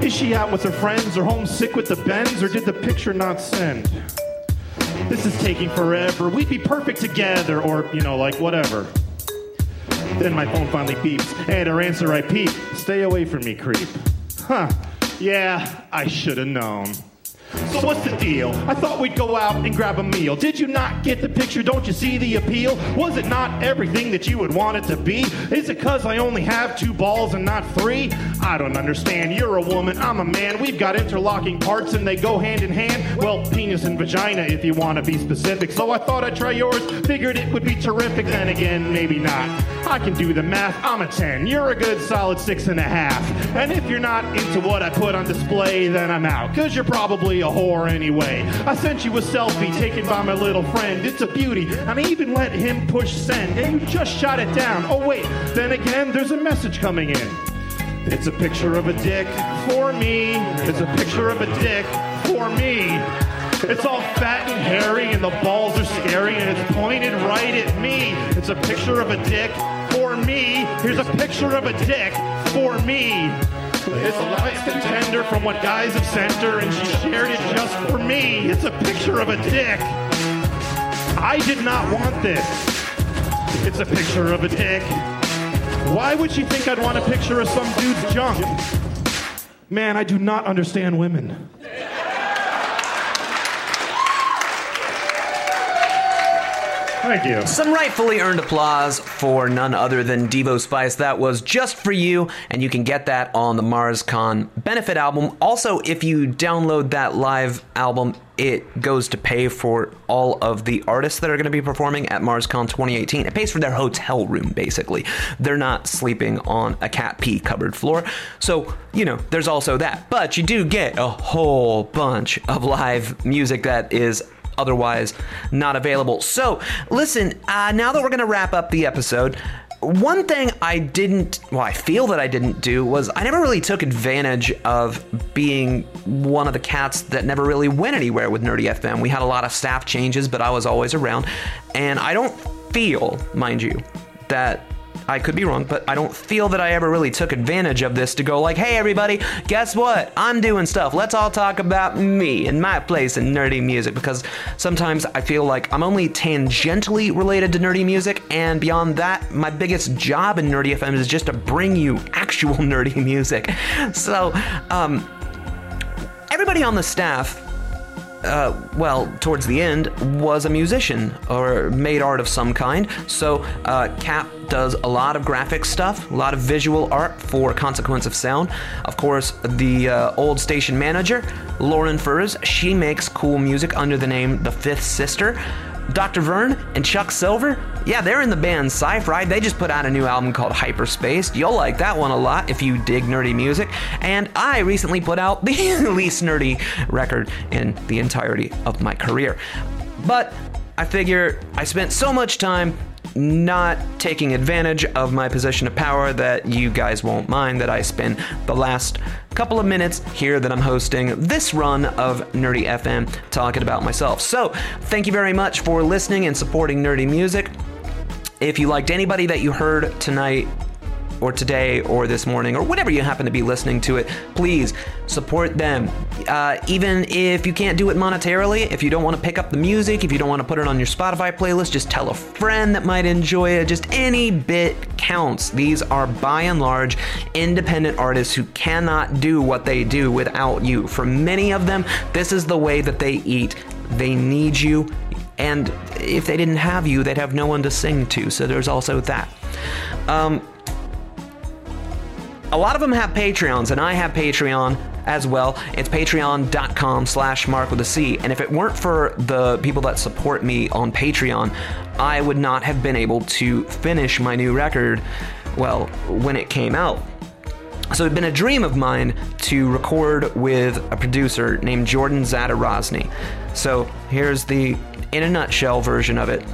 R: Is she out with her friends, or homesick with the Benz, or did the picture not send? This is taking forever. We'd be perfect together, or, you know, like whatever. Then my phone finally beeps, and her answer I peep. Stay away from me, creep. Huh. Yeah, I should have known. So what's the deal? I thought we'd go out and grab a meal. Did you not get the picture? Don't you see the appeal? Was it not everything that you would want it to be? Is it cause I only have two balls and not three? I don't understand. You're a woman, I'm a man. We've got interlocking parts and they go hand in hand. Well, penis and vagina if you want to be specific. So I thought I'd try yours. Figured it would be terrific. Then again, maybe not. I can do the math. I'm a 10. You're a good solid six and a half. And if you're not into what I put on display, then I'm out. Cause you're probably a whore anyway. I sent you a selfie taken by my little friend. It's a beauty. And I even let him push send. And you just shot it down. Oh, wait. Then again, there's a message coming in. It's a picture of a dick for me. It's a picture of a dick for me. It's all fat and hairy and the balls are scary and it's pointed right at me. It's a picture of a dick for me. Here's a picture of a dick for me. It's a light contender from what guys have sent her and she shared it just for me. It's a picture of a dick. I did not want this. It's a picture of a dick. Why would she think I'd want a picture of some dude's junk? Man, I do not understand women. Thank you.
C: Some rightfully earned applause for none other than Devo Spice. That was just for you, and you can get that on the MarsCon benefit album. Also, if you download that live album, it goes to pay for all of the artists that are going to be performing at MarsCon 2018. It pays for their hotel room, basically. They're not sleeping on a cat pee covered floor. So, you know, there's also that. But you do get a whole bunch of live music that is otherwise not available. So, listen, uh, now that we're going to wrap up the episode, one thing I didn't, well, I feel that I didn't do was I never really took advantage of being one of the cats that never really went anywhere with Nerdy FM. We had a lot of staff changes, but I was always around. And I don't feel, mind you, that I could be wrong, but I don't feel that I ever really took advantage of this to go like, hey everybody, guess what? I'm doing stuff. Let's all talk about me and my place in nerdy music because sometimes I feel like I'm only tangentially related to nerdy music, and beyond that, my biggest job in Nerdy FM is just to bring you actual nerdy music. So, um, everybody on the staff uh, well, towards the end, was a musician or made art of some kind. So, uh, Cap does a lot of graphic stuff, a lot of visual art for Consequence of Sound. Of course, the uh, old station manager, Lauren Furs, she makes cool music under the name The Fifth Sister. Dr. Vern and Chuck Silver, yeah, they're in the band Sci-Fi. They just put out a new album called Hyperspace. You'll like that one a lot if you dig nerdy music. And I recently put out the least nerdy record in the entirety of my career. But I figure I spent so much time not taking advantage of my position of power that you guys won't mind that I spend the last couple of minutes here that I'm hosting this run of Nerdy FM talking about myself. So, thank you very much for listening and supporting nerdy music. If you liked anybody that you heard tonight, or today, or this morning, or whenever you happen to be listening to it, please support them. Uh, even if you can't do it monetarily, if you don't want to pick up the music, if you don't want to put it on your Spotify playlist, just tell a friend that might enjoy it. Just any bit counts. These are by and large independent artists who cannot do what they do without you. For many of them, this is the way that they eat. They need you. And if they didn't have you, they'd have no one to sing to. So there's also that. Um, a lot of them have Patreons, and I have Patreon as well. It's patreon.com slash mark with a C. And if it weren't for the people that support me on Patreon, I would not have been able to finish my new record, well, when it came out. So it'd been a dream of mine to record with a producer named Jordon Zadorozny. So here's the, in a nutshell, version of it.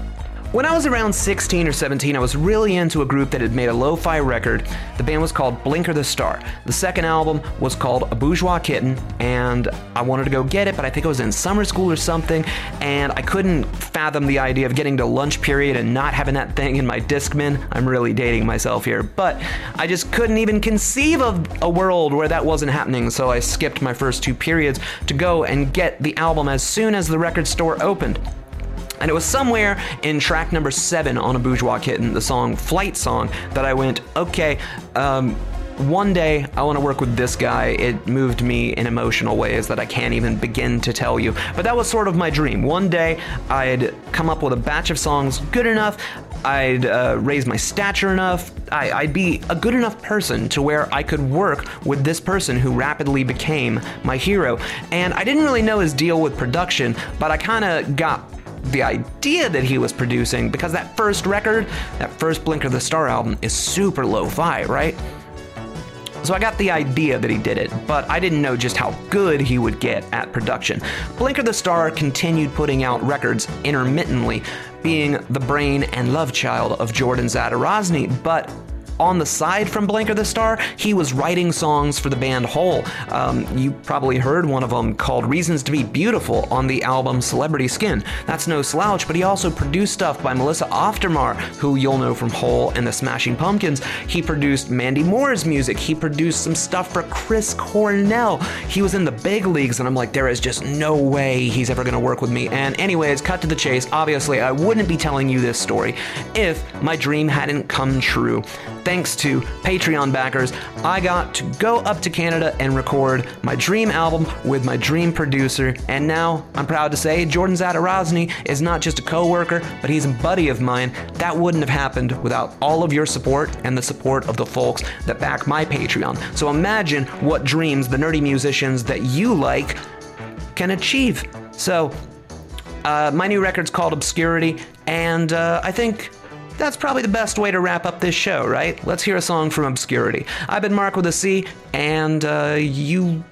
C: When I was around 16 or 17, I was really into a group that had made a lo fi record. The band was called Blinker the Star. The second album was called A Bourgeois Kitten, and I wanted to go get it, but I think I was in summer school or something, and I couldn't fathom the idea of getting to lunch period and not having that thing in my Discman. I'm really dating myself here, but I just couldn't even conceive of a world where that wasn't happening, so I skipped my first two periods to go and get the album as soon as the record store opened. And it was somewhere in track number seven on a Bourgeois Kitten, the song Flight Song, that I went, okay, um, one day I want to work with this guy. It moved me in emotional ways that I can't even begin to tell you. But that was sort of my dream. One day I'd come up with a batch of songs good enough, I'd uh, raise my stature enough, I, I'd be a good enough person to where I could work with this person who rapidly became my hero. And I didn't really know his deal with production, but I kind of got the idea that he was producing because that first record, that first Blinker the Star album, is super lo fi, right? So I got the idea that he did it, but I didn't know just how good he would get at production. Blinker the Star continued putting out records intermittently, being the brain and love child of Jordon Zadorozny, but on the side from Blinker the Star, he was writing songs for the band Hole. Um, you probably heard one of them called Reasons to Be Beautiful on the album Celebrity Skin. That's no slouch, but he also produced stuff by Melissa Auf der Maur, who you'll know from Hole and the Smashing Pumpkins. He produced Mandy Moore's music. He produced some stuff for Chris Cornell. He was in the big leagues, and I'm like, there is just no way he's ever going to work with me. And, anyways, cut to the chase. Obviously, I wouldn't be telling you this story if my dream hadn't come true thanks to Patreon backers, I got to go up to Canada and record my dream album with my dream producer. And now I'm proud to say Jordon Zadorozny is not just a co-worker, but he's a buddy of mine. That wouldn't have happened without all of your support and the support of the folks that back my Patreon. So imagine what dreams the nerdy musicians that you like can achieve. So uh, my new record's called Obscurity, and uh, I think that's probably the best way to wrap up this show, right? Let's hear a song from Obscurity. I've been Mark with a C, and uh, you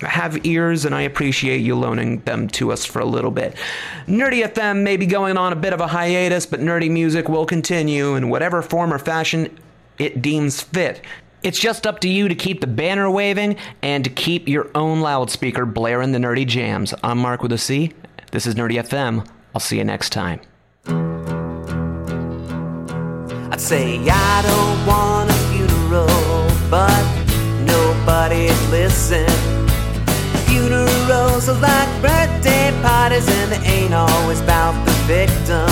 C: have ears, and I appreciate you loaning them to us for a little bit. Nerdy FM may be going on a bit of a hiatus, but nerdy music will continue in whatever form or fashion it deems fit. It's just up to you to keep the banner waving and to keep your own loudspeaker blaring the nerdy jams. I'm Mark with a C. This is Nerdy FM. I'll see you next time.
S: I'd say I don't want a funeral, but nobody'd listen. Funerals are like birthday parties, and they ain't always about the victim.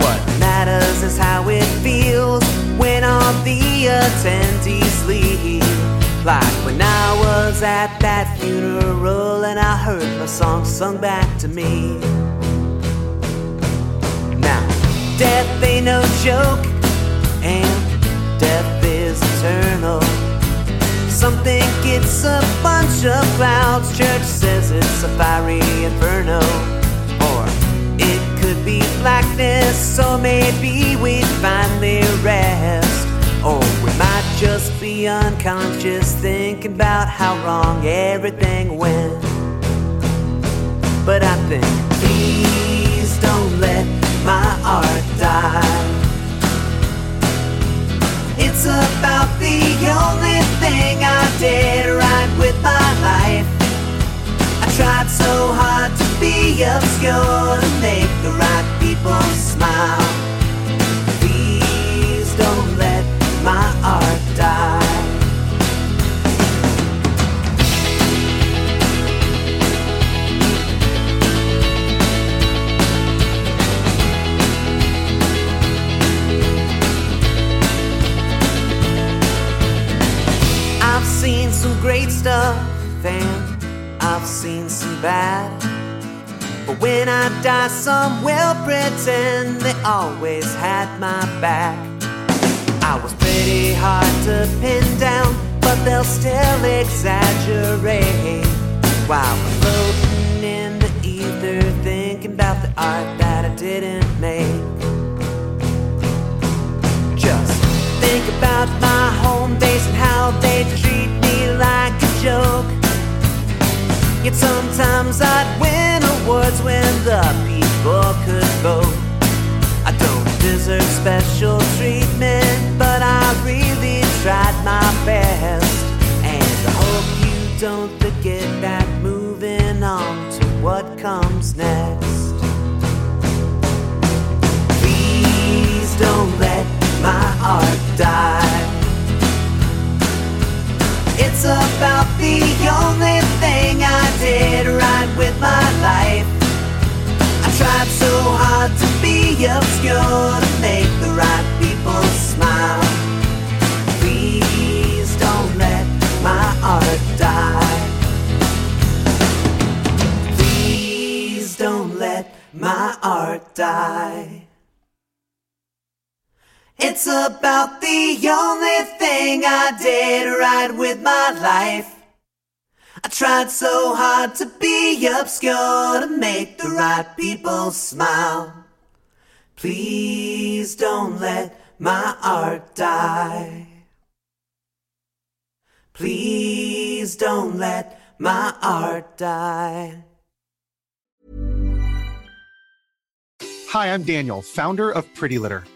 S: What matters is how it feels when all the attendees leave. Like when I was at that funeral and I heard my song sung back to me. Now, death ain't no joke and death is eternal. Something gets a bunch of clouds, church says it's a fiery inferno. Or it could be blackness, or maybe we'd finally rest. Or we might just be unconscious, thinking about how wrong everything went. But I think, please don't let my art die. About the only thing I did right with my life. I tried so hard to be obscure to make the right people smile. Please don't let my art some great stuff and I've seen some bad. But when I die, some will pretend they always had my back. I was pretty hard to pin down, but they'll still exaggerate. While we're floating in the ether, thinking about the art that I didn't make. Just think about my home base and how they joke. Yet sometimes I'd win awards when the people could vote. I don't deserve
C: special treatment, but I really tried my best. And I hope you don't forget that moving on to what comes next. Please don't let my art die. It's about the only thing I did right with my life. I tried so hard to be obscure to make the right people smile. Please don't let my art die. Please don't let my art die. It's about the only thing I did right with my life. I tried so hard to be obscure to make the right people smile. Please don't let my art die. Please don't let my art die.
T: Hi, I'm Daniel, founder of Pretty Litter.